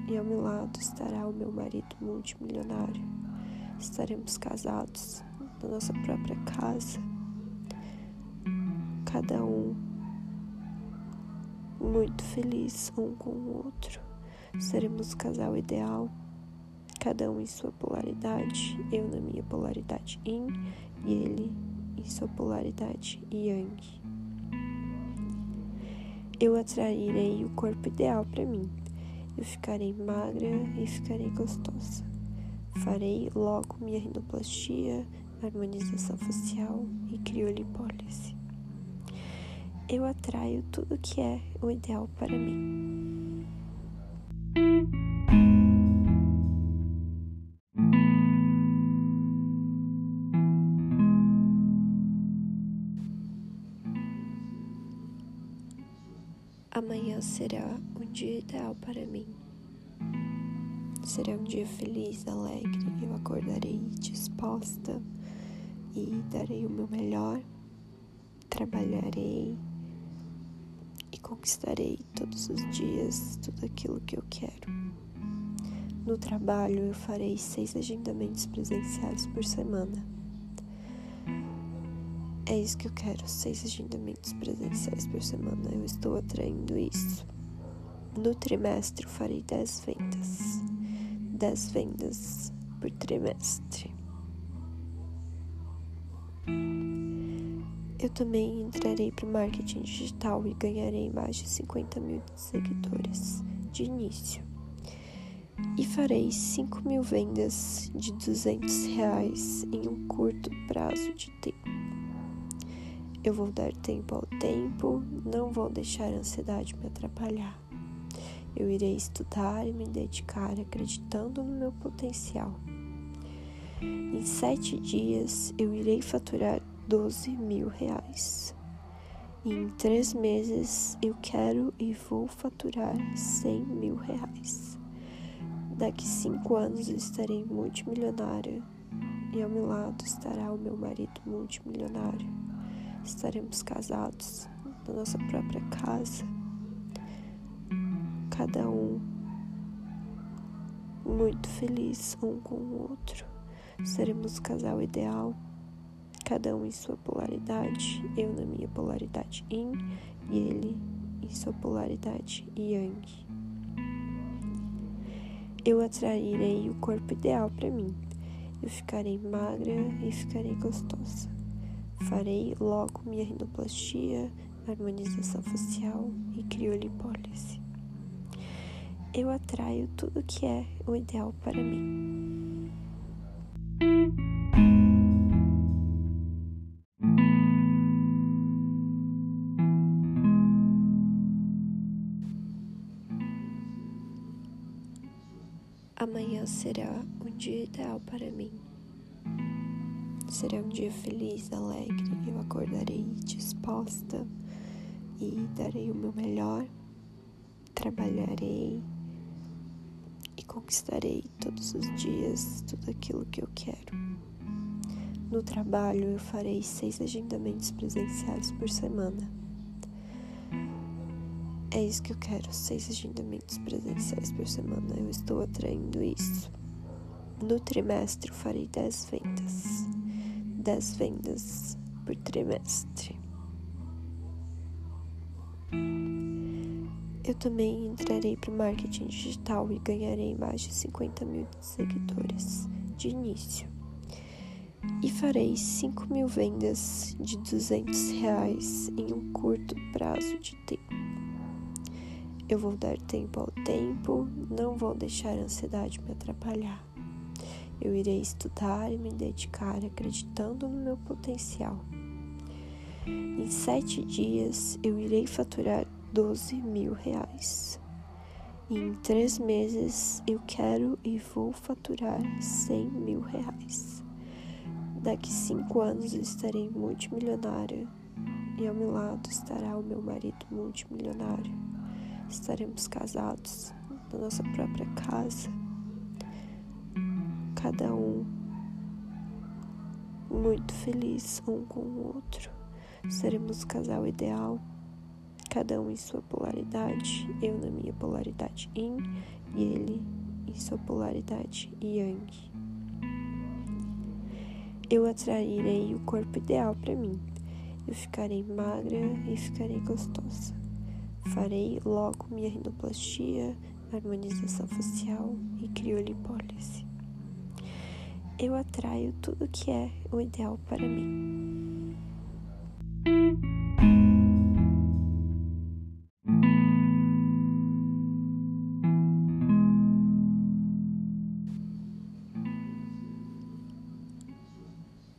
e ao meu lado estará o meu marido multimilionário. Estaremos casados na nossa própria casa, cada um muito feliz um com o outro. Seremos o casal ideal cada um em sua polaridade, eu na minha polaridade yin e ele em sua polaridade yang. Eu atrairei o corpo ideal para mim. Eu ficarei magra e ficarei gostosa. Farei logo minha rinoplastia, harmonização facial e criolipólise. Eu atraio tudo que é o ideal para mim. Amanhã será um dia ideal para mim. Será um dia feliz, alegre. Eu acordarei disposta e darei o meu melhor. Trabalharei conquistarei todos os dias tudo aquilo que eu quero. No trabalho, eu farei seis agendamentos presenciais por semana. É isso que eu quero, seis agendamentos presenciais por semana. Eu estou atraindo isso. No trimestre eu farei dez vendas. dez vendas por trimestre. Eu também entrarei para o marketing digital e ganharei mais de 50 mil seguidores de início. E farei 5 mil vendas de 200 reais em um curto prazo de tempo. Eu vou dar tempo ao tempo, não vou deixar a ansiedade me atrapalhar. Eu irei estudar e me dedicar acreditando no meu potencial. Em sete dias eu irei faturar 12 mil reais. Em três meses eu quero e vou faturar 100 mil reais. Daqui cinco anos eu estarei multimilionária e ao meu lado estará o meu marido multimilionário estaremos casados na nossa própria casa, cada um muito feliz um com o outro. Seremos o casal ideal, cada um em sua polaridade, eu na minha polaridade yin e ele em sua polaridade yang. Eu atrairei o corpo ideal para mim. Eu ficarei magra e ficarei gostosa. Farei logo minha rinoplastia, harmonização facial e criolipólise. Eu atraio tudo que é o ideal para mim. Será um dia ideal para mim. Será um dia feliz, alegre. Eu acordarei disposta e darei o meu melhor. Trabalharei e conquistarei todos os dias tudo aquilo que eu quero. No trabalho, eu farei seis agendamentos presenciais por semana. É isso que eu quero, seis agendamentos presenciais por semana. Eu estou atraindo isso. No trimestre, eu farei dez vendas. 10 vendas por trimestre. Eu também entrarei para o marketing digital e ganharei mais de 50 mil seguidores de início e farei 5 mil vendas de 200 reais em um curto prazo de tempo. Eu vou dar tempo ao tempo, não vou deixar a ansiedade me atrapalhar. Eu irei estudar e me dedicar acreditando no meu potencial. Em sete dias eu irei faturar 12 mil reais. Em três meses eu quero e vou faturar 100 mil reais. Daqui cinco anos eu estarei multimilionária e ao meu lado estará o meu marido multimilionário. Estaremos casados na nossa própria casa, cada um muito feliz um com o outro. Seremos o casal ideal, cada um em sua polaridade, eu na minha polaridade yin e ele em sua polaridade yang eu atrairei o corpo ideal para mim. Eu ficarei magra e ficarei gostosa. Farei logo minha rinoplastia, harmonização facial e criolipólise. Eu atraio tudo que é o ideal para mim.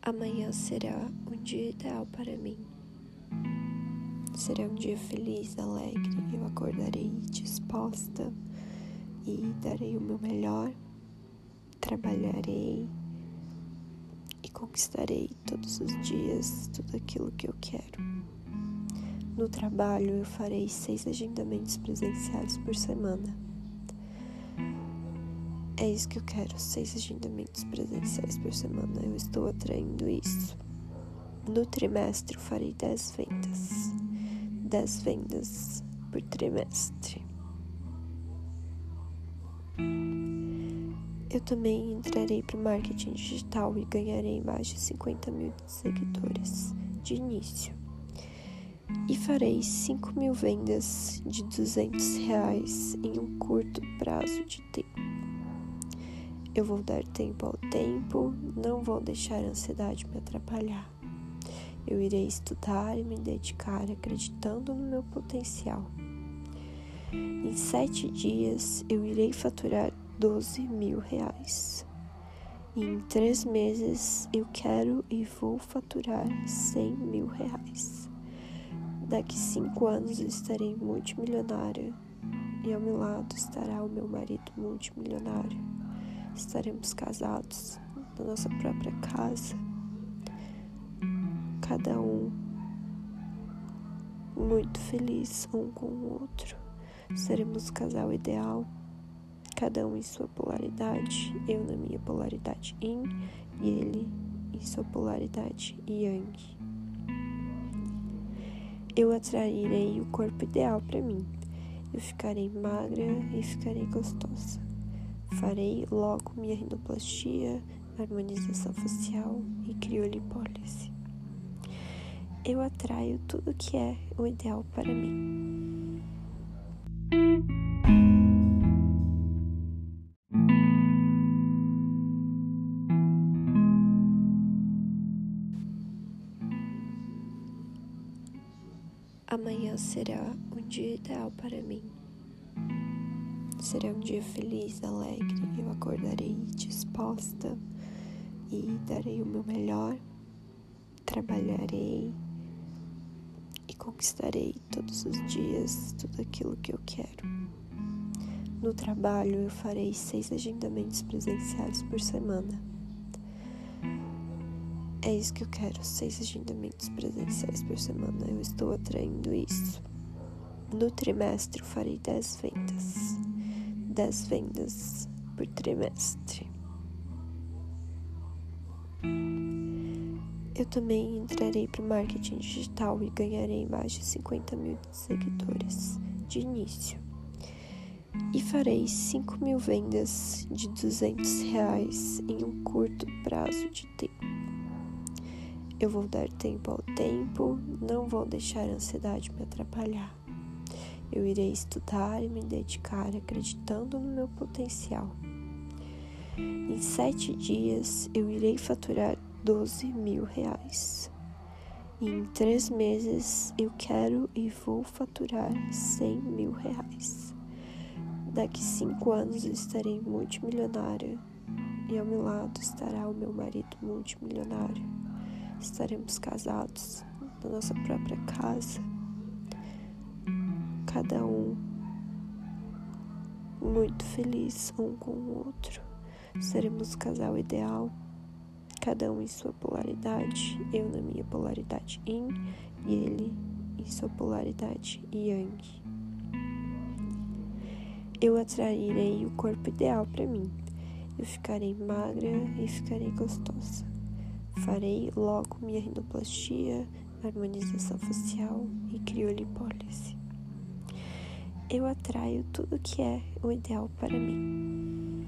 Amanhã será um dia ideal para mim. Será um dia feliz, alegre. Eu acordarei disposta e darei o meu melhor. Trabalharei e conquistarei todos os dias tudo aquilo que eu quero. No trabalho, eu farei seis agendamentos presenciais por semana. É isso que eu quero, seis agendamentos presenciais por semana. Eu estou atraindo isso. No trimestre, eu farei dez vendas. Dez vendas por trimestre. Eu também entrarei para o marketing digital e ganharei mais de 50 mil seguidores de início. E farei 5 mil vendas de 200 reais em um curto prazo de tempo. Eu vou dar tempo ao tempo, não vou deixar a ansiedade me atrapalhar. Eu irei estudar e me dedicar acreditando no meu potencial. Em sete dias eu irei faturar 12 mil reais. E em três meses eu quero e vou faturar 100 mil reais. Daqui cinco anos eu estarei multimilionária e ao meu lado estará o meu marido multimilionário estaremos casados na nossa própria casa, cada um muito feliz um com o outro. Seremos o casal ideal, cada um em sua polaridade, eu na minha polaridade yin e ele em sua polaridade yang. Eu atrairei o corpo ideal para mim. Eu ficarei magra e ficarei gostosa. Farei logo minha rinoplastia, harmonização facial e criolipólise. Eu atraio tudo que é o ideal para mim. Amanhã será um dia ideal para mim. Será um dia feliz, alegre. Eu acordarei disposta e darei o meu melhor. Trabalharei conquistarei todos os dias tudo aquilo que eu quero. No trabalho, eu farei seis agendamentos presenciais por semana. É isso que eu quero, seis agendamentos presenciais por semana. Eu estou atraindo isso. No trimestre, eu farei dez vendas. 10 vendas por trimestre. Também entrarei para o marketing digital e ganharei mais de 50 mil seguidores de início. E farei 5 mil vendas de 200 reais em um curto prazo de tempo. Eu vou dar tempo ao tempo, não vou deixar a ansiedade me atrapalhar. Eu irei estudar e me dedicar acreditando no meu potencial. Em sete dias eu irei faturar 12 mil reais. Em três meses eu quero e vou faturar 100 mil reais. Daqui cinco anos estarei multimilionária e ao meu lado estará o meu marido multimilionário. Estaremos casados na nossa própria casa, cada um muito feliz um com o outro. Seremos o casal ideal cada um em sua polaridade, eu na minha polaridade yin e ele em sua polaridade yang. Eu atrairei o corpo ideal para mim. Eu ficarei magra e ficarei gostosa. Farei logo minha rinoplastia, harmonização facial e criolipólise. Eu atraio tudo que é o ideal para mim.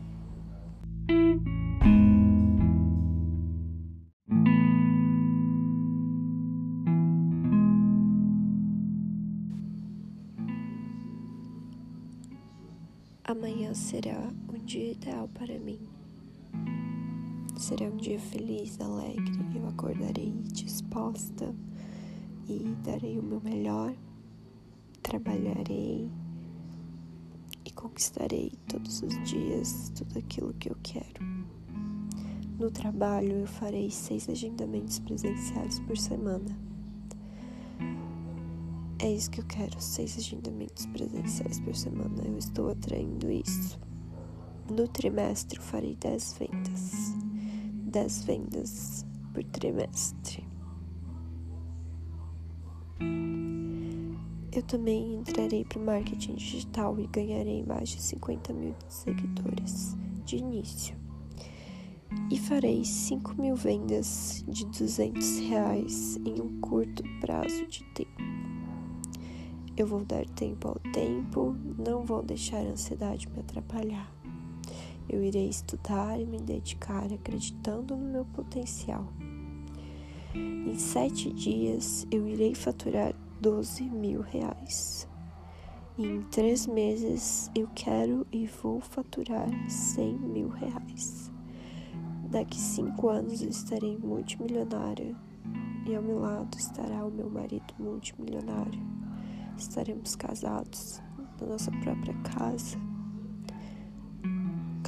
Será um dia ideal para mim. Será um dia feliz, alegre. Eu acordarei disposta e darei o meu melhor. Trabalharei e conquistarei todos os dias tudo aquilo que eu quero. No trabalho, eu farei seis agendamentos presenciais por semana. É isso que eu quero, seis agendamentos presenciais por semana. Eu estou atraindo isso. No trimestre farei dez vendas. dez vendas por trimestre. Eu também entrarei para o marketing digital e ganharei mais de 50 mil seguidores de início. E farei 5 mil vendas de 200 reais em um curto prazo de tempo. Eu vou dar tempo ao tempo, não vou deixar a ansiedade me atrapalhar. Eu irei estudar e me dedicar acreditando no meu potencial. Em sete dias eu irei faturar 12 mil reais. E em três meses eu quero e vou faturar 100 mil reais. Daqui cinco anos eu estarei multimilionária e ao meu lado estará o meu marido multimilionário estaremos casados na nossa própria casa,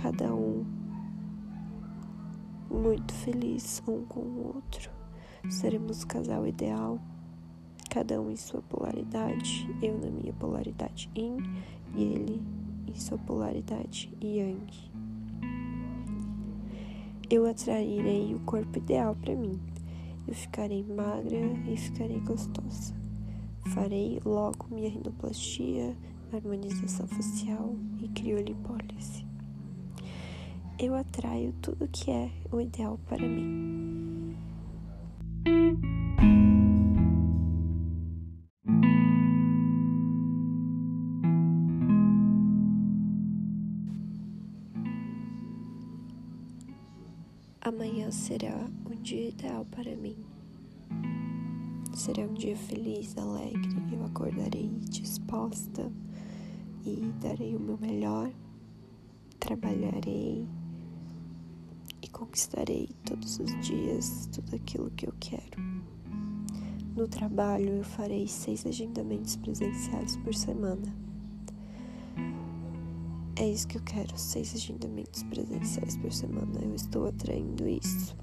cada um muito feliz um com o outro. Seremos o casal ideal, cada um em sua polaridade, eu na minha polaridade yin e ele em sua polaridade yang. Eu atrairei o corpo ideal para mim. Eu ficarei magra e ficarei gostosa. Farei logo minha rinoplastia, harmonização facial e criolipólise. Eu atraio tudo que é o ideal para mim. Amanhã será um dia ideal para mim. Será um dia feliz, alegre. Eu acordarei disposta e darei o meu melhor. Trabalharei conquistarei todos os dias tudo aquilo que eu quero. No trabalho, eu farei seis agendamentos presenciais por semana. É isso que eu quero, seis agendamentos presenciais por semana. Eu estou atraindo isso.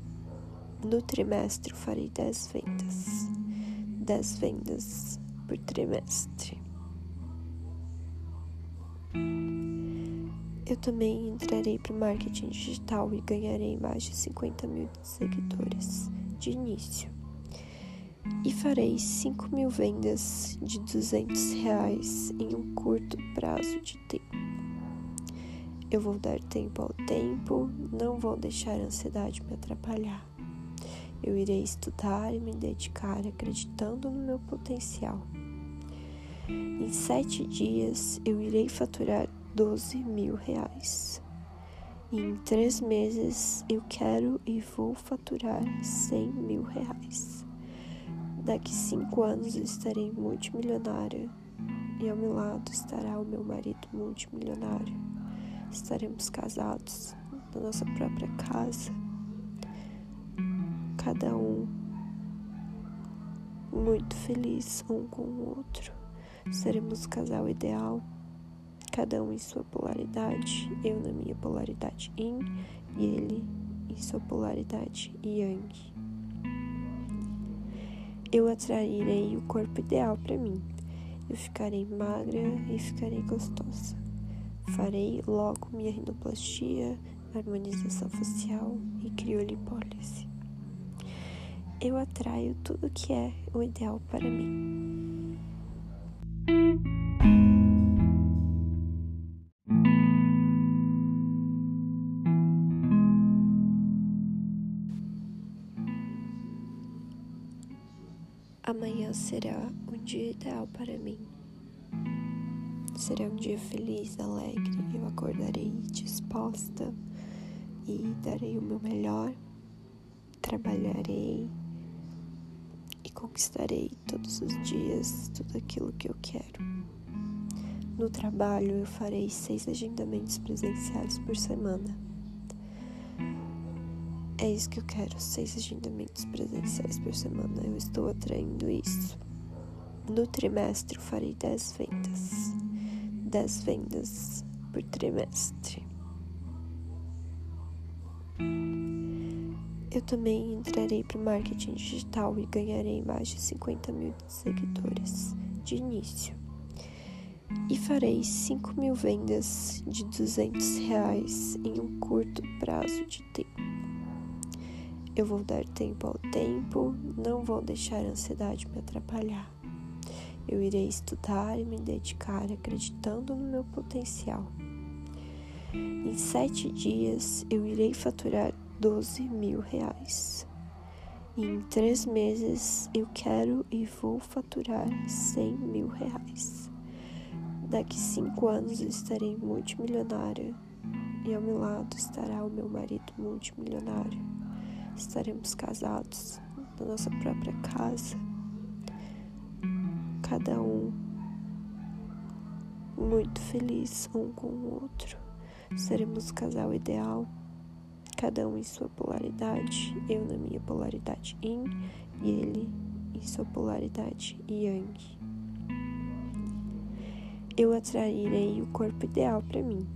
No trimestre, eu farei dez vendas. 10 vendas por trimestre. Eu também entrarei para o marketing digital e ganharei mais de 50 mil seguidores de início. E farei 5 mil vendas de 200 reais em um curto prazo de tempo. Eu vou dar tempo ao tempo, não vou deixar a ansiedade me atrapalhar. Eu irei estudar e me dedicar acreditando no meu potencial. Em sete dias eu irei faturar 12 mil reais. Em três meses eu quero e vou faturar 100 mil reais. Daqui cinco anos estarei multimilionária e ao meu lado estará o meu marido multimilionário. Estaremos casados na nossa própria casa, cada um muito feliz um com o outro. Seremos o casal ideal, cada um em sua polaridade, eu na minha polaridade yin e ele em sua polaridade yang. Eu atrairei o corpo ideal para mim. Eu ficarei magra e ficarei gostosa. Farei logo minha rinoplastia, harmonização facial e criolipólise. Eu atraio tudo que é o ideal para mim. Será um dia ideal para mim. Será um dia feliz, alegre. Eu acordarei disposta e darei o meu melhor. Trabalharei e conquistarei todos os dias tudo aquilo que eu quero. No trabalho, eu farei seis agendamentos presenciais por semana. É isso que eu quero, seis agendamentos presenciais por semana. Eu estou atraindo isso. No trimestre, eu farei dez vendas. dez vendas por trimestre. Eu também entrarei para o marketing digital e ganharei mais de 50 mil seguidores de início. E farei 5 mil vendas de 200 reais em um curto prazo de tempo. Eu vou dar tempo ao tempo, não vou deixar a ansiedade me atrapalhar. Eu irei estudar e me dedicar acreditando no meu potencial. Em sete dias eu irei faturar 12 mil reais. Em três meses eu quero e vou faturar 100 mil reais. Daqui cinco anos eu estarei multimilionária e ao meu lado estará o meu marido multimilionário estaremos casados na nossa própria casa, cada um muito feliz um com o outro. Seremos o casal ideal, cada um em sua polaridade, eu na minha polaridade yin e ele em sua polaridade yang. Eu atrairei o corpo ideal para mim.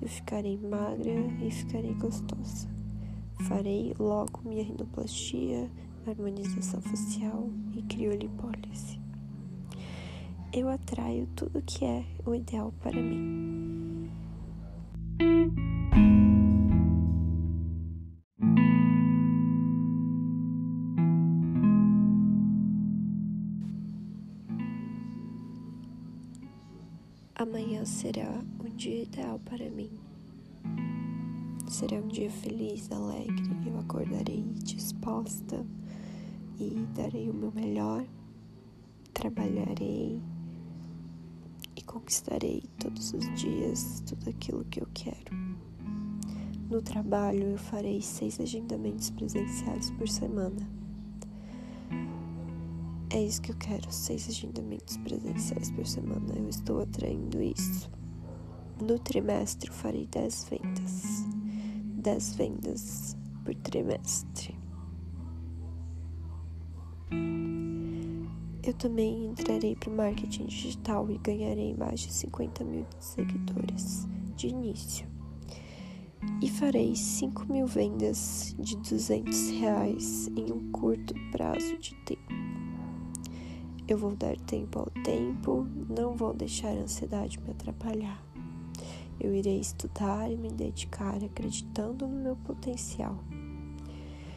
Eu ficarei magra e ficarei gostosa. Farei logo minha rinoplastia, harmonização facial e criolipólise. Eu atraio tudo que é o ideal para mim. Amanhã será um dia ideal para mim. Será um dia feliz, alegre. Eu acordarei disposta e darei o meu melhor. Trabalharei e conquistarei todos os dias tudo aquilo que eu quero. No trabalho, eu farei seis agendamentos presenciais por semana. É isso que eu quero, seis agendamentos presenciais por semana. Eu estou atraindo isso. No trimestre, eu farei dez vendas. 10 vendas por trimestre. Eu também entrarei para o marketing digital e ganharei mais de 50 mil seguidores de início. E farei 5 mil vendas de 200 reais em um curto prazo de tempo. Eu vou dar tempo ao tempo, não vou deixar a ansiedade me atrapalhar. Eu irei estudar e me dedicar acreditando no meu potencial.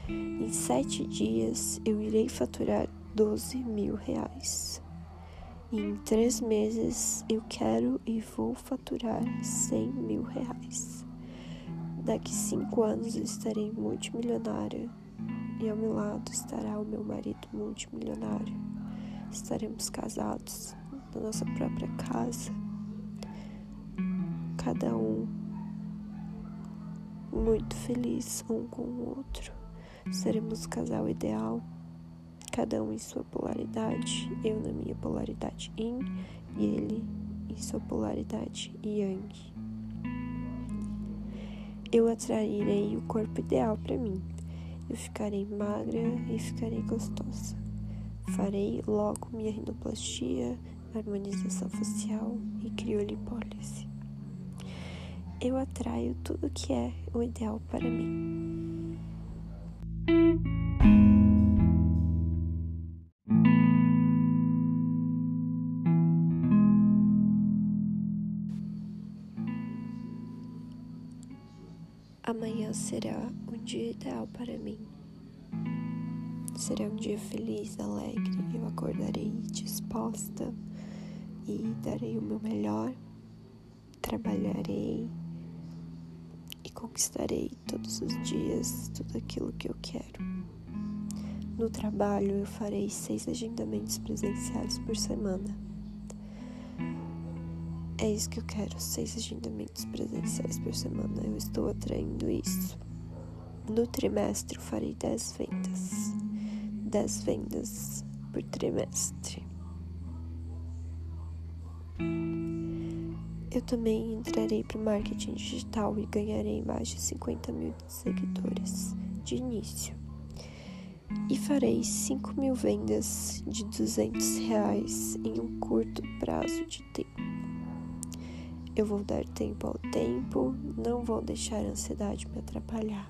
Em sete dias eu irei faturar 12 mil reais. Em três meses eu quero e vou faturar 100 mil reais. Daqui cinco anos eu estarei multimilionária e ao meu lado estará o meu marido multimilionário. Estaremos casados na nossa própria casa cada um muito feliz um com o outro. Seremos o casal ideal, cada um em sua polaridade, eu na minha polaridade yin e ele em sua polaridade yang. Eu atrairei o corpo ideal para mim. Eu ficarei magra e ficarei gostosa. Farei logo minha rinoplastia, harmonização facial e criolipólise. Eu atraio tudo que é o ideal para mim. Amanhã será um dia ideal para mim. Será um dia feliz, alegre. Eu acordarei disposta e darei o meu melhor. Trabalharei conquistarei todos os dias tudo aquilo que eu quero. No trabalho, eu farei seis agendamentos presenciais por semana. É isso que eu quero, seis agendamentos presenciais por semana. Eu estou atraindo isso. No trimestre, eu farei dez vendas. dez vendas por trimestre. Eu também entrarei para o marketing digital e ganharei mais de 50 mil seguidores de início. E farei 5 mil vendas de 200 reais em um curto prazo de tempo. Eu vou dar tempo ao tempo, não vou deixar a ansiedade me atrapalhar.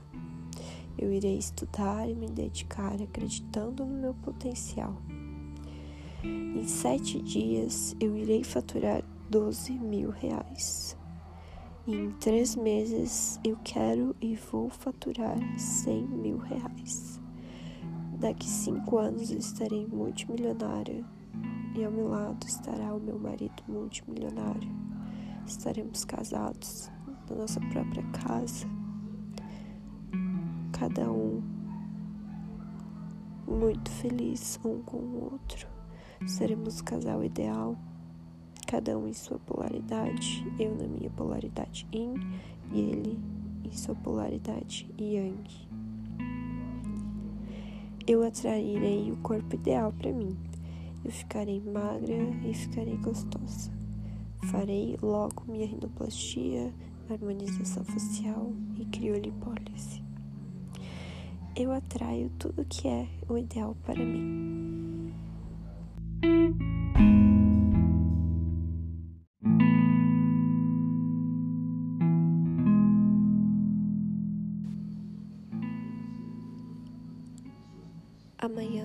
Eu irei estudar e me dedicar acreditando no meu potencial. Em sete dias eu irei faturar 12 mil reais. Em três meses eu quero e vou faturar 100 mil reais. Daqui cinco anos eu estarei multimilionária e ao meu lado estará o meu marido multimilionário estaremos casados na nossa própria casa, cada um muito feliz um com o outro. Seremos o casal ideal, cada um em sua polaridade, eu na minha polaridade yin e ele em sua polaridade yang. Eu atrairei o corpo ideal para mim. Eu ficarei magra e ficarei gostosa. Farei logo minha rinoplastia, harmonização facial e criolipólise. Eu atraio tudo que é o ideal para mim.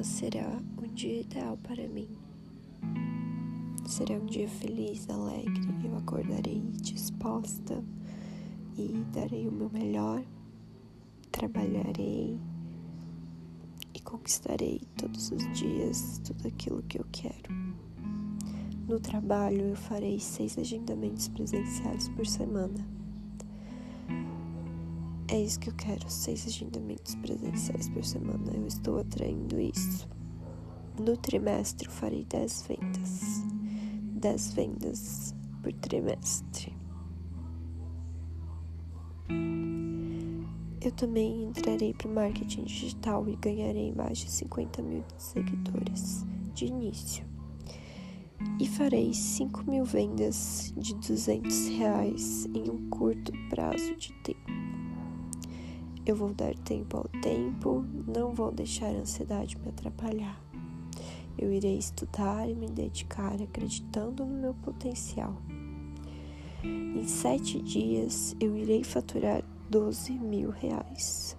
Será um dia ideal para mim. Será um dia feliz, alegre. Eu acordarei disposta e darei o meu melhor. Trabalharei e conquistarei todos os dias tudo aquilo que eu quero. No trabalho, eu farei seis agendamentos presenciais por semana. É isso que eu quero, seis agendamentos presenciais por semana. Eu estou atraindo isso. No trimestre, eu farei dez vendas. 10 vendas por trimestre. Eu também entrarei para o marketing digital e ganharei mais de 50 mil seguidores de início. E farei 5 mil vendas de 200 reais em um curto prazo de tempo. Eu vou dar tempo ao tempo, não vou deixar a ansiedade me atrapalhar. Eu irei estudar e me dedicar acreditando no meu potencial. Em sete dias eu irei faturar 12 mil reais.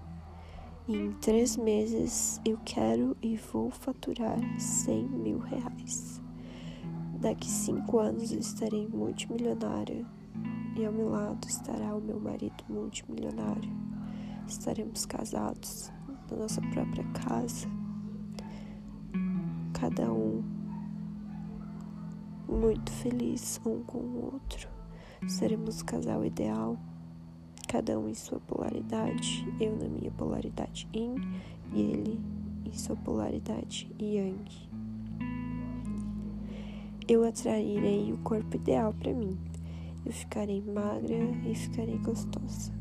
Em três meses eu quero e vou faturar 100 mil reais. Daqui cinco anos eu estarei multimilionária e ao meu lado estará o meu marido multimilionário. Estaremos casados na nossa própria casa cada um muito feliz um com o outro. Seremos o casal ideal, cada um em sua polaridade, eu na minha polaridade yin e ele em sua polaridade yang. Eu atrairei o corpo ideal para mim. Eu ficarei magra e ficarei gostosa.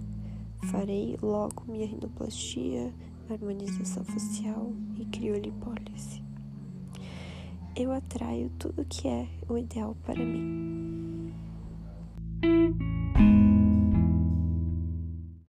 Farei logo minha rinoplastia, harmonização facial e criolipólise. Eu atraio tudo que é o ideal para mim.